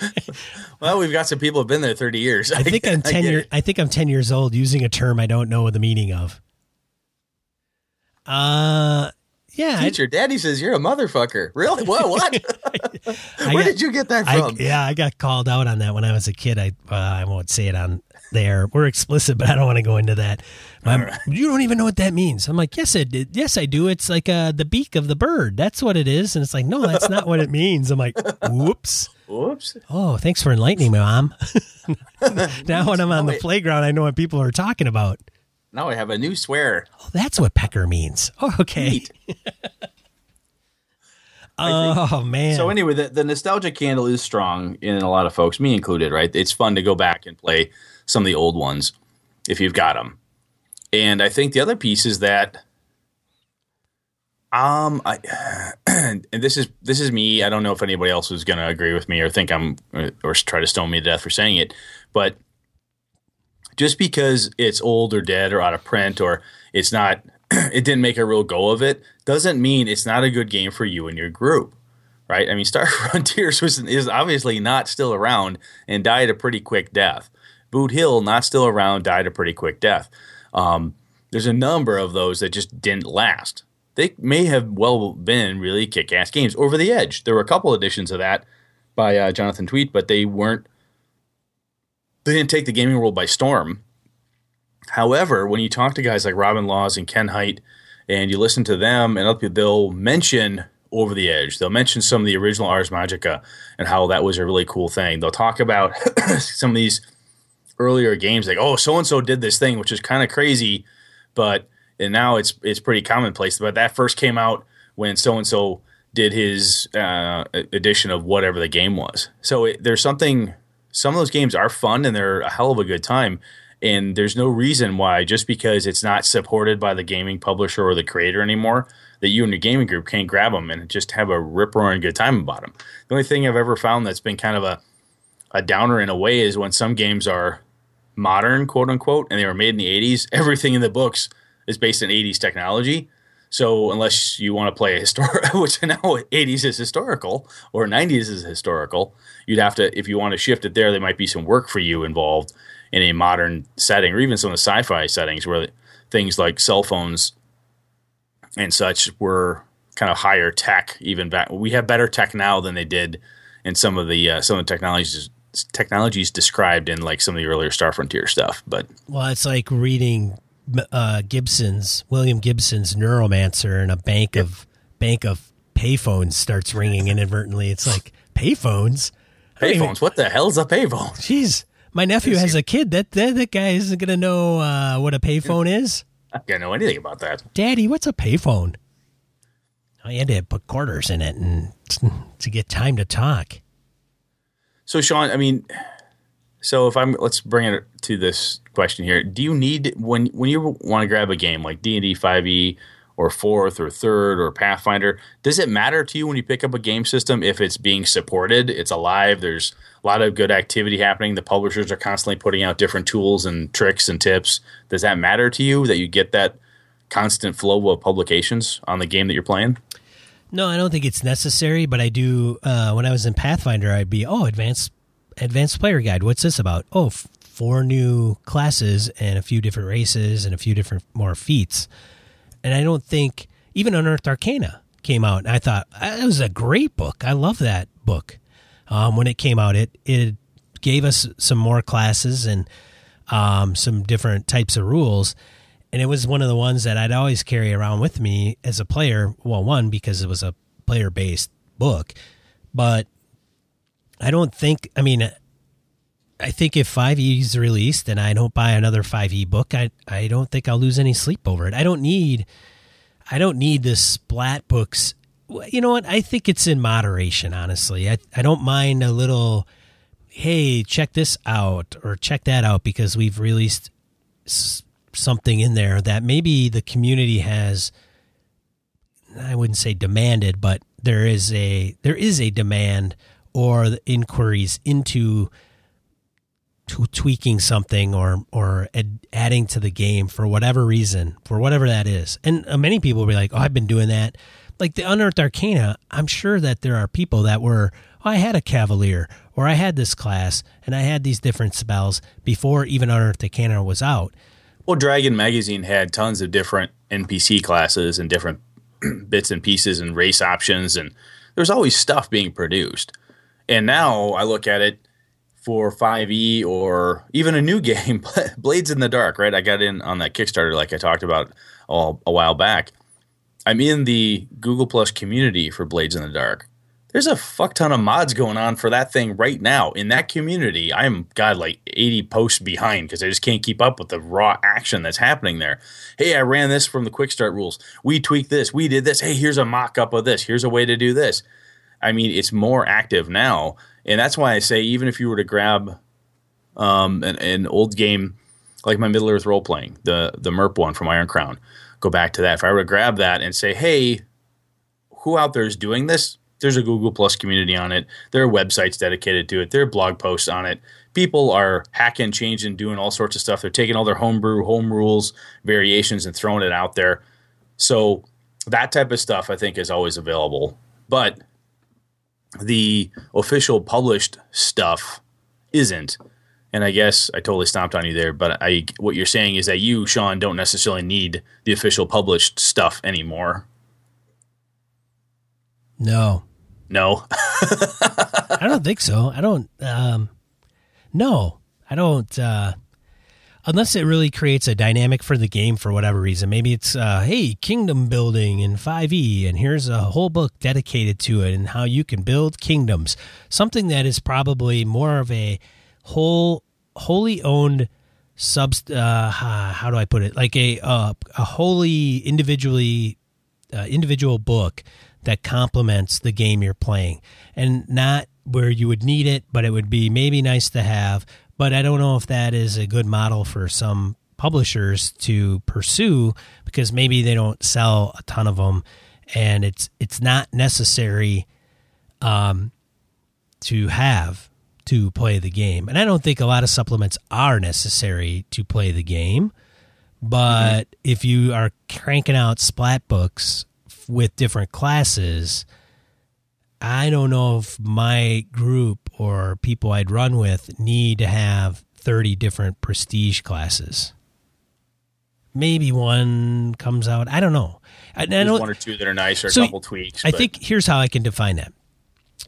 well, we've got some people who've been there thirty years. I think I'm ten get year. I think I'm ten years old using a term I don't know the meaning of. Uh, yeah, I- Teacher, Daddy says you're a motherfucker. Really? What? What? Where got- did you get that I, from? yeah, I got called out on that when I was a kid. I uh, I won't say it on there. We're explicit, but I don't want to go into that. Um, You don't even know what that means. I'm like, yes, it did. Yes, I do. It's like uh, the beak of the bird. That's what it is. And it's like, no, that's not what it means. I'm like, whoops. Whoops. Oh, thanks for enlightening me, mom. now when I'm on the playground, I know what people are talking about. Now I have a new swear. Oh, that's what pecker means. Oh, okay. Oh man. So anyway, the, the nostalgia candle is strong in a lot of folks, me included. Right? It's fun to go back and play some of the old ones if you've got them. And I think the other piece is that, um, I and this is this is me. I don't know if anybody else is going to agree with me or think I'm or, or try to stone me to death for saying it, but just because it's old or dead or out of print or it's not it didn't make a real go of it doesn't mean it's not a good game for you and your group right i mean star frontiers was is obviously not still around and died a pretty quick death boot hill not still around died a pretty quick death um, there's a number of those that just didn't last they may have well been really kick-ass games over the edge there were a couple editions of that by uh, jonathan tweet but they weren't they didn't take the gaming world by storm However, when you talk to guys like Robin Laws and Ken Hite, and you listen to them, and other people, they'll mention Over the Edge. They'll mention some of the original Ars Magica and how that was a really cool thing. They'll talk about some of these earlier games, like oh, so and so did this thing, which is kind of crazy, but and now it's it's pretty commonplace. But that first came out when so and so did his uh, edition of whatever the game was. So it, there's something. Some of those games are fun and they're a hell of a good time. And there's no reason why, just because it's not supported by the gaming publisher or the creator anymore, that you and your gaming group can't grab them and just have a rip roaring good time about them. The only thing I've ever found that's been kind of a, a downer in a way is when some games are modern, quote unquote, and they were made in the 80s, everything in the books is based on 80s technology. So unless you want to play a historical, which now 80s is historical or 90s is historical, you'd have to, if you want to shift it there, there might be some work for you involved in a modern setting or even some of the sci-fi settings where things like cell phones and such were kind of higher tech even back. We have better tech now than they did in some of the uh, some of the technologies technologies described in like some of the earlier Star Frontier stuff. But Well, it's like reading uh, Gibson's William Gibson's Neuromancer, and a bank of bank of payphones starts ringing inadvertently. It's like payphones. Even- payphones, what the hell's a payphone? Jeez, my nephew has a kid. That that, that guy isn't gonna know uh, what a payphone is. I don't know anything about that. Daddy, what's a payphone? I had to put quarters in it and to get time to talk. So Sean, I mean, so if I'm let's bring it to this question here. Do you need when when you want to grab a game like D and D five E or fourth or third or Pathfinder, does it matter to you when you pick up a game system if it's being supported, it's alive, there's a lot of good activity happening, the publishers are constantly putting out different tools and tricks and tips. Does that matter to you that you get that constant flow of publications on the game that you're playing? No, I don't think it's necessary, but I do. Uh, when I was in Pathfinder, I'd be, oh, advanced advanced player guide. What's this about? Oh, f- four new classes and a few different races and a few different more feats. And I don't think even Unearthed Arcana came out. And I thought that was a great book. I love that book. Um, when it came out, it it gave us some more classes and um, some different types of rules and it was one of the ones that I'd always carry around with me as a player. Well, one because it was a player based book, but I don't think. I mean, I think if Five E is released and I don't buy another Five E book, I I don't think I'll lose any sleep over it. I don't need. I don't need the splat books. You know what? I think it's in moderation. Honestly, I I don't mind a little. Hey, check this out or check that out because we've released something in there that maybe the community has I wouldn't say demanded, but there is a there is a demand or inquiries into to tweaking something or or ad, adding to the game for whatever reason, for whatever that is. And uh, many people will be like, "Oh, I've been doing that." Like the Unearthed Arcana, I'm sure that there are people that were, oh, "I had a Cavalier or I had this class and I had these different spells before even Unearthed Arcana was out." Well, Dragon Magazine had tons of different NPC classes and different bits and pieces and race options, and there's always stuff being produced. And now I look at it for 5e or even a new game, Blades in the Dark, right? I got in on that Kickstarter like I talked about a while back. I'm in the Google Plus community for Blades in the Dark there's a fuck ton of mods going on for that thing right now in that community. I'm god like 80 posts behind because I just can't keep up with the raw action that's happening there. Hey, I ran this from the quick start rules. We tweaked this. We did this. Hey, here's a mock up of this. Here's a way to do this. I mean, it's more active now, and that's why I say even if you were to grab um, an, an old game like my Middle Earth role playing, the the MERP one from Iron Crown, go back to that. If I were to grab that and say, hey, who out there is doing this? There's a Google Plus community on it. There are websites dedicated to it. There are blog posts on it. People are hacking, changing, doing all sorts of stuff. They're taking all their homebrew, home rules, variations, and throwing it out there. So that type of stuff, I think, is always available. But the official published stuff isn't. And I guess I totally stomped on you there, but I what you're saying is that you, Sean, don't necessarily need the official published stuff anymore. No, no. I don't think so. I don't um no. I don't uh unless it really creates a dynamic for the game for whatever reason. Maybe it's uh hey, kingdom building in 5e and here's a whole book dedicated to it and how you can build kingdoms. Something that is probably more of a whole wholly owned sub uh, how do I put it? Like a uh, a wholly individually uh, individual book that complements the game you're playing and not where you would need it, but it would be maybe nice to have. But I don't know if that is a good model for some publishers to pursue because maybe they don't sell a ton of them and it's it's not necessary um, to have to play the game. And I don't think a lot of supplements are necessary to play the game. But mm-hmm. if you are cranking out splat books with different classes, I don't know if my group or people I'd run with need to have 30 different prestige classes. Maybe one comes out. I don't know. I, I one or two that are nice or so a couple tweaks. I but. think here's how I can define that.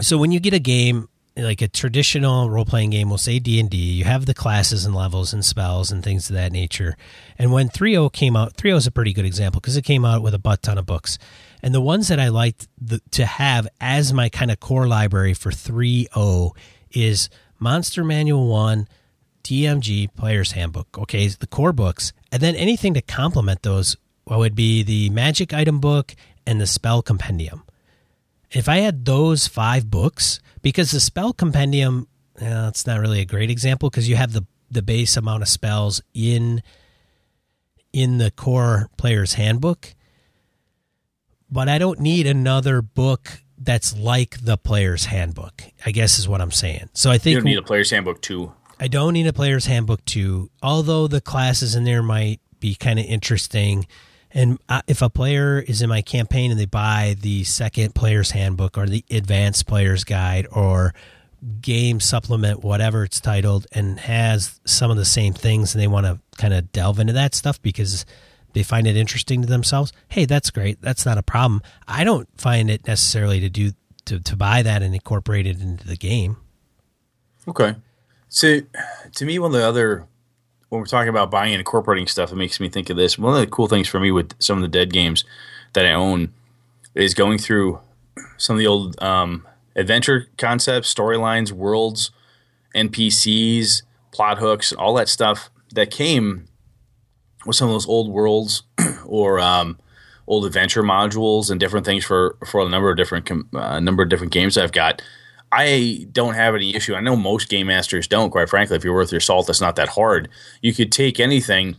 So when you get a game like a traditional role playing game will say D and D. You have the classes and levels and spells and things of that nature. And when 3.0 came out, 3.0 is a pretty good example because it came out with a butt ton of books. And the ones that I liked the, to have as my kind of core library for 3.0 is Monster Manual 1, DMG Player's Handbook. Okay, the core books. And then anything to complement those would be the Magic Item Book and the Spell Compendium. If I had those five books, because the spell compendium uh, it's not really a great example because you have the the base amount of spells in in the core player's handbook. But I don't need another book that's like the player's handbook. I guess is what I'm saying. So I think You don't need a player's handbook too. I don't need a player's handbook too, although the classes in there might be kind of interesting. And if a player is in my campaign and they buy the second player's handbook or the advanced player's guide or game supplement, whatever it's titled, and has some of the same things and they want to kind of delve into that stuff because they find it interesting to themselves, hey, that's great. That's not a problem. I don't find it necessarily to do to, to buy that and incorporate it into the game. Okay. So, to me, one of the other when we're talking about buying and incorporating stuff, it makes me think of this. One of the cool things for me with some of the dead games that I own is going through some of the old um, adventure concepts, storylines, worlds, NPCs, plot hooks, all that stuff that came with some of those old worlds or um, old adventure modules and different things for for a number of different com- uh, number of different games I've got. I don't have any issue. I know most game masters don't. Quite frankly, if you're worth your salt, it's not that hard. You could take anything,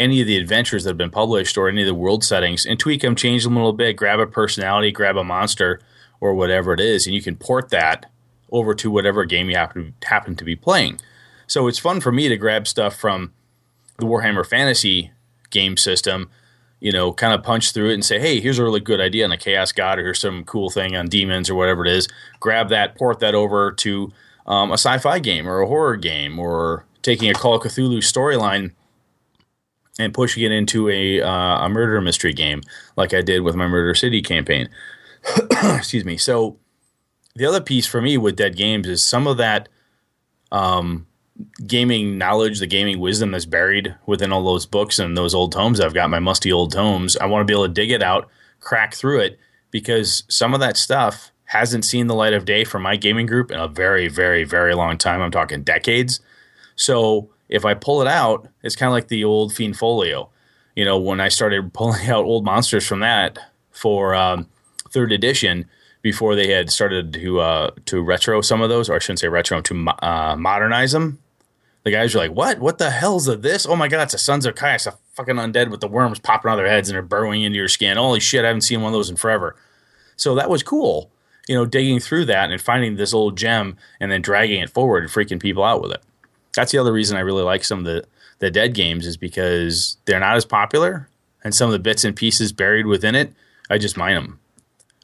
any of the adventures that have been published, or any of the world settings, and tweak them, change them a little bit, grab a personality, grab a monster, or whatever it is, and you can port that over to whatever game you happen to, happen to be playing. So it's fun for me to grab stuff from the Warhammer Fantasy game system, you know, kind of punch through it and say, hey, here's a really good idea on a Chaos God, or here's some cool thing on demons, or whatever it is. Grab that, port that over to um, a sci fi game, or a horror game, or taking a Call of Cthulhu storyline and pushing it into a, uh, a murder mystery game, like I did with my Murder City campaign. Excuse me. So, the other piece for me with Dead Games is some of that um, gaming knowledge, the gaming wisdom that's buried within all those books and those old tomes. I've got my musty old tomes. I want to be able to dig it out, crack through it, because some of that stuff hasn't seen the light of day for my gaming group in a very, very, very long time. I'm talking decades. So if I pull it out, it's kind of like the old Fiend Folio. You know, when I started pulling out old monsters from that for um, third edition, before they had started to uh, to retro some of those, or I shouldn't say retro, to uh, modernize them. The guys are like, "What? What the hell's of this? Oh my god, it's a Sons of Kyuss, a fucking undead with the worms popping out of their heads and they're burrowing into your skin. Holy shit, I haven't seen one of those in forever." So that was cool, you know, digging through that and finding this old gem and then dragging it forward and freaking people out with it. That's the other reason I really like some of the the dead games is because they're not as popular, and some of the bits and pieces buried within it, I just mine them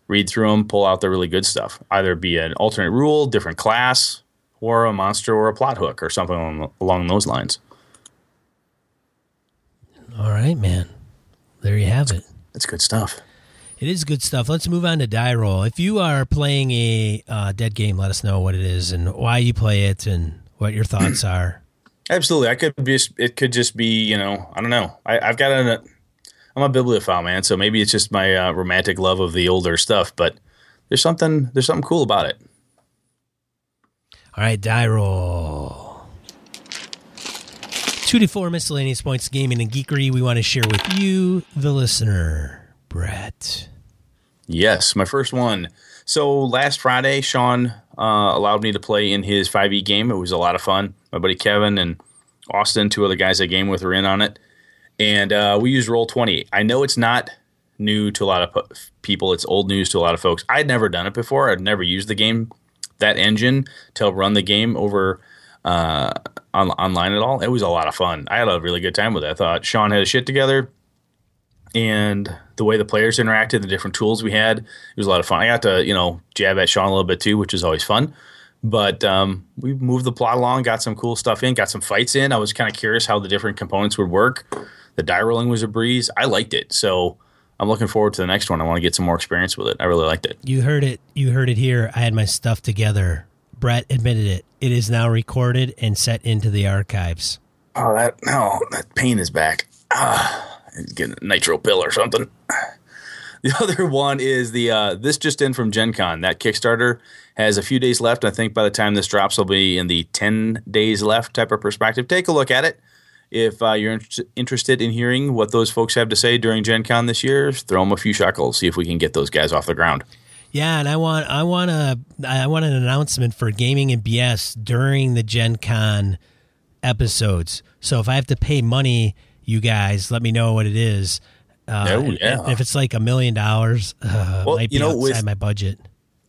read through them, pull out the really good stuff. Either be an alternate rule, different class, or a monster or a plot hook or something along, along those lines. All right, man. There you have it. That's good stuff. It is good stuff. Let's move on to die roll. If you are playing a uh, dead game, let us know what it is and why you play it and what your thoughts are. Absolutely, I could be. It could just be, you know, I don't know. I, I've got a. I'm a bibliophile, man. So maybe it's just my uh, romantic love of the older stuff, but there's something. There's something cool about it. All right, die roll. Two to four miscellaneous points, gaming and geekery. We want to share with you, the listener, Brett. Yes, my first one. So last Friday, Sean uh, allowed me to play in his 5e game. It was a lot of fun. My buddy Kevin and Austin, two other guys I game with, were in on it, and uh, we used Roll Twenty. I know it's not new to a lot of people. It's old news to a lot of folks. I'd never done it before. I'd never used the game, that engine, to run the game over uh, on, online at all. It was a lot of fun. I had a really good time with it. I thought Sean had his shit together and the way the players interacted, the different tools we had, it was a lot of fun. I got to you know jab at Sean a little bit too, which is always fun. But um, we moved the plot along, got some cool stuff in, got some fights in. I was kind of curious how the different components would work. The die rolling was a breeze. I liked it, so I'm looking forward to the next one. I want to get some more experience with it. I really liked it. You heard it. You heard it here. I had my stuff together. Brett admitted it. It is now recorded and set into the archives. Oh, that no, that pain is back. Ah get a nitro pill or something. The other one is the uh, this just in from Gen Con. That Kickstarter has a few days left. I think by the time this drops, will be in the 10 days left type of perspective. Take a look at it. If uh, you're in- interested in hearing what those folks have to say during Gen Con this year, throw them a few shekels. See if we can get those guys off the ground. Yeah, and I want I want a I want an announcement for gaming and BS during the Gen Con episodes. So if I have to pay money, you guys let me know what it is. Uh, Oh, yeah. If it's like a million dollars, uh, Well, might be you know, outside with- my budget.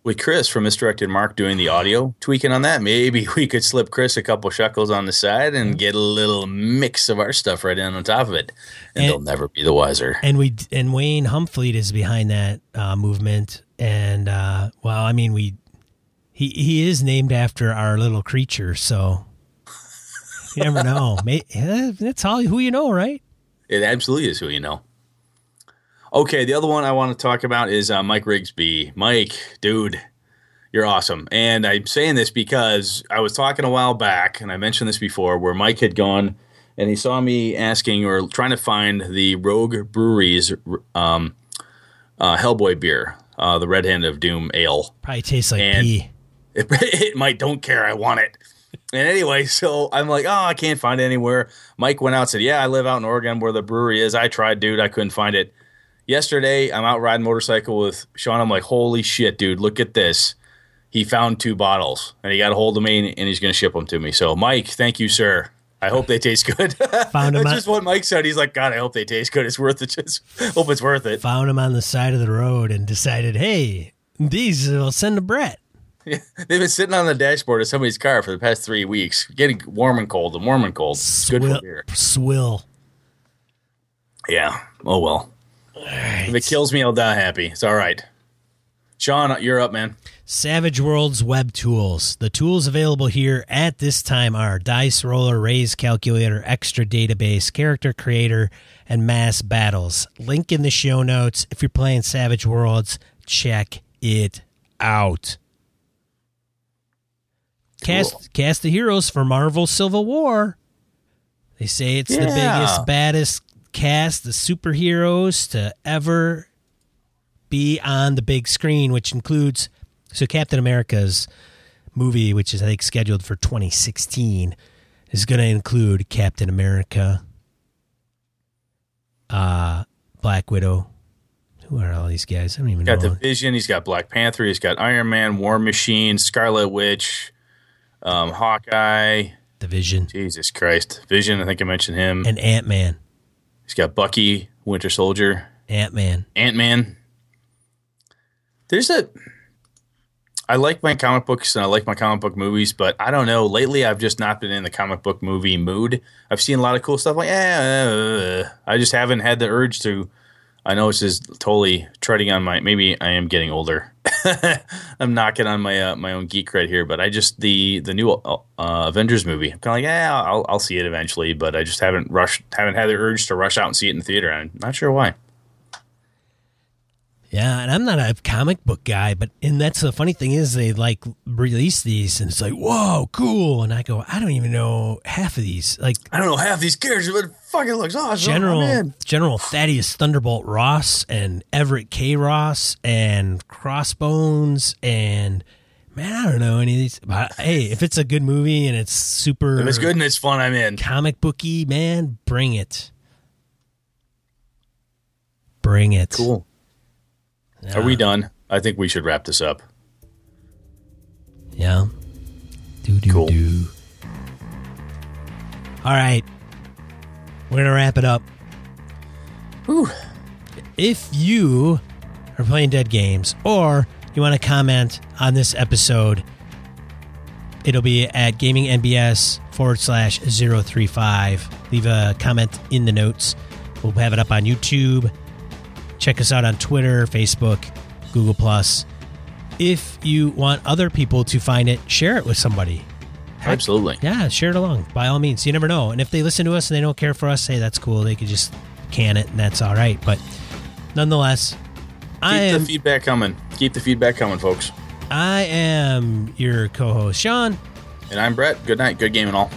With Chris from Misdirected Mark doing the audio tweaking on that, maybe we could slip Chris a couple shekels on the side and get a little mix of our stuff right in on top of it, and, And- they'll never be the wiser. And we and Wayne Humfleet is behind that uh, movement. And uh, well, I mean, we he he is named after our little creature, so you never know. May, eh, that's all who you know, right? It absolutely is who you know. Okay, the other one I want to talk about is uh, Mike Rigsby. Mike, dude, you're awesome. And I'm saying this because I was talking a while back, and I mentioned this before, where Mike had gone and he saw me asking or trying to find the Rogue Brewery's um, uh, Hellboy beer, uh, the Red Hand of Doom Ale Probably tastes like And- pee. it, it might don't care i want it and anyway so i'm like oh i can't find it anywhere mike went out and said yeah i live out in oregon where the brewery is i tried dude i couldn't find it yesterday i'm out riding motorcycle with sean i'm like holy shit dude look at this he found two bottles and he got a hold of me and, he's going to ship them to me so mike thank you sir i hope they taste good Found that's at- just what mike said he's like god i hope they taste good it's worth it just hope it's worth it Found him on the side of the road and decided, hey, these will send to Brett. Yeah, They've been sitting on the dashboard of somebody's car for the past three weeks, getting warm and cold and warm and cold. Good for beer. Swill. Yeah. Oh well. If it kills me, I'll die happy. It's all right. Sean, you're up, man. Savage Worlds Web Tools. The tools available here at this time are Dice Roller, Raise Calculator, Extra Database, Character Creator, and Mass Battles. Link in the show notes. If you're playing Savage Worlds, check it out. Cast cast the heroes for Marvel Civil War. They say it's the biggest, baddest cast the superheroes to ever be on the big screen, which includes so Captain America's movie, which is I think scheduled for 2016, is going to include Captain America, uh, Black Widow. Who are all these guys? I don't even Got know. the Vision. He's got Black Panther. He's got Iron Man, War Machine, Scarlet Witch, um, Hawkeye. The Vision. Jesus Christ, Vision. I think I mentioned him. and Ant Man. He's got Bucky, Winter Soldier, Ant Man. Ant Man. There's a. I like my comic books and I like my comic book movies, but I don't know. Lately, I've just not been in the comic book movie mood. I've seen a lot of cool stuff. Like, eh, uh, I just haven't had the urge to. I know this is totally treading on my. Maybe I am getting older. I'm knocking on my uh, my own geek cred here, but I just the the new uh, Avengers movie. I'm kind of like, yeah, I'll I'll see it eventually, but I just haven't rushed, haven't had the urge to rush out and see it in the theater. I'm not sure why. Yeah, and I'm not a comic book guy, but and that's the funny thing is they like release these and it's like, whoa, cool. And I go, I don't even know half of these. Like I don't know half these characters, but it fucking looks awesome. Oh, General I'm. General Thaddeus Thunderbolt Ross and Everett K. Ross and Crossbones and man, I don't know any of these. But hey, if it's a good movie and it's super If it's good and it's fun, I'm in. comic booky, man, bring it. Bring it. Cool. Are we done? I think we should wrap this up. Yeah. Do do Cool. do. All right. We're gonna wrap it up. Whew. If you are playing dead games or you want to comment on this episode, it'll be at gamingnbs forward slash 035. Leave a comment in the notes. We'll have it up on YouTube. Check us out on Twitter, Facebook, Google Plus. If you want other people to find it, share it with somebody. Absolutely. Yeah, share it along by all means. You never know. And if they listen to us and they don't care for us, hey, that's cool. They could just can it and that's all right. But nonetheless, I Keep am the feedback coming. Keep the feedback coming, folks. I am your co-host Sean. And I'm Brett. Good night. Good game and all.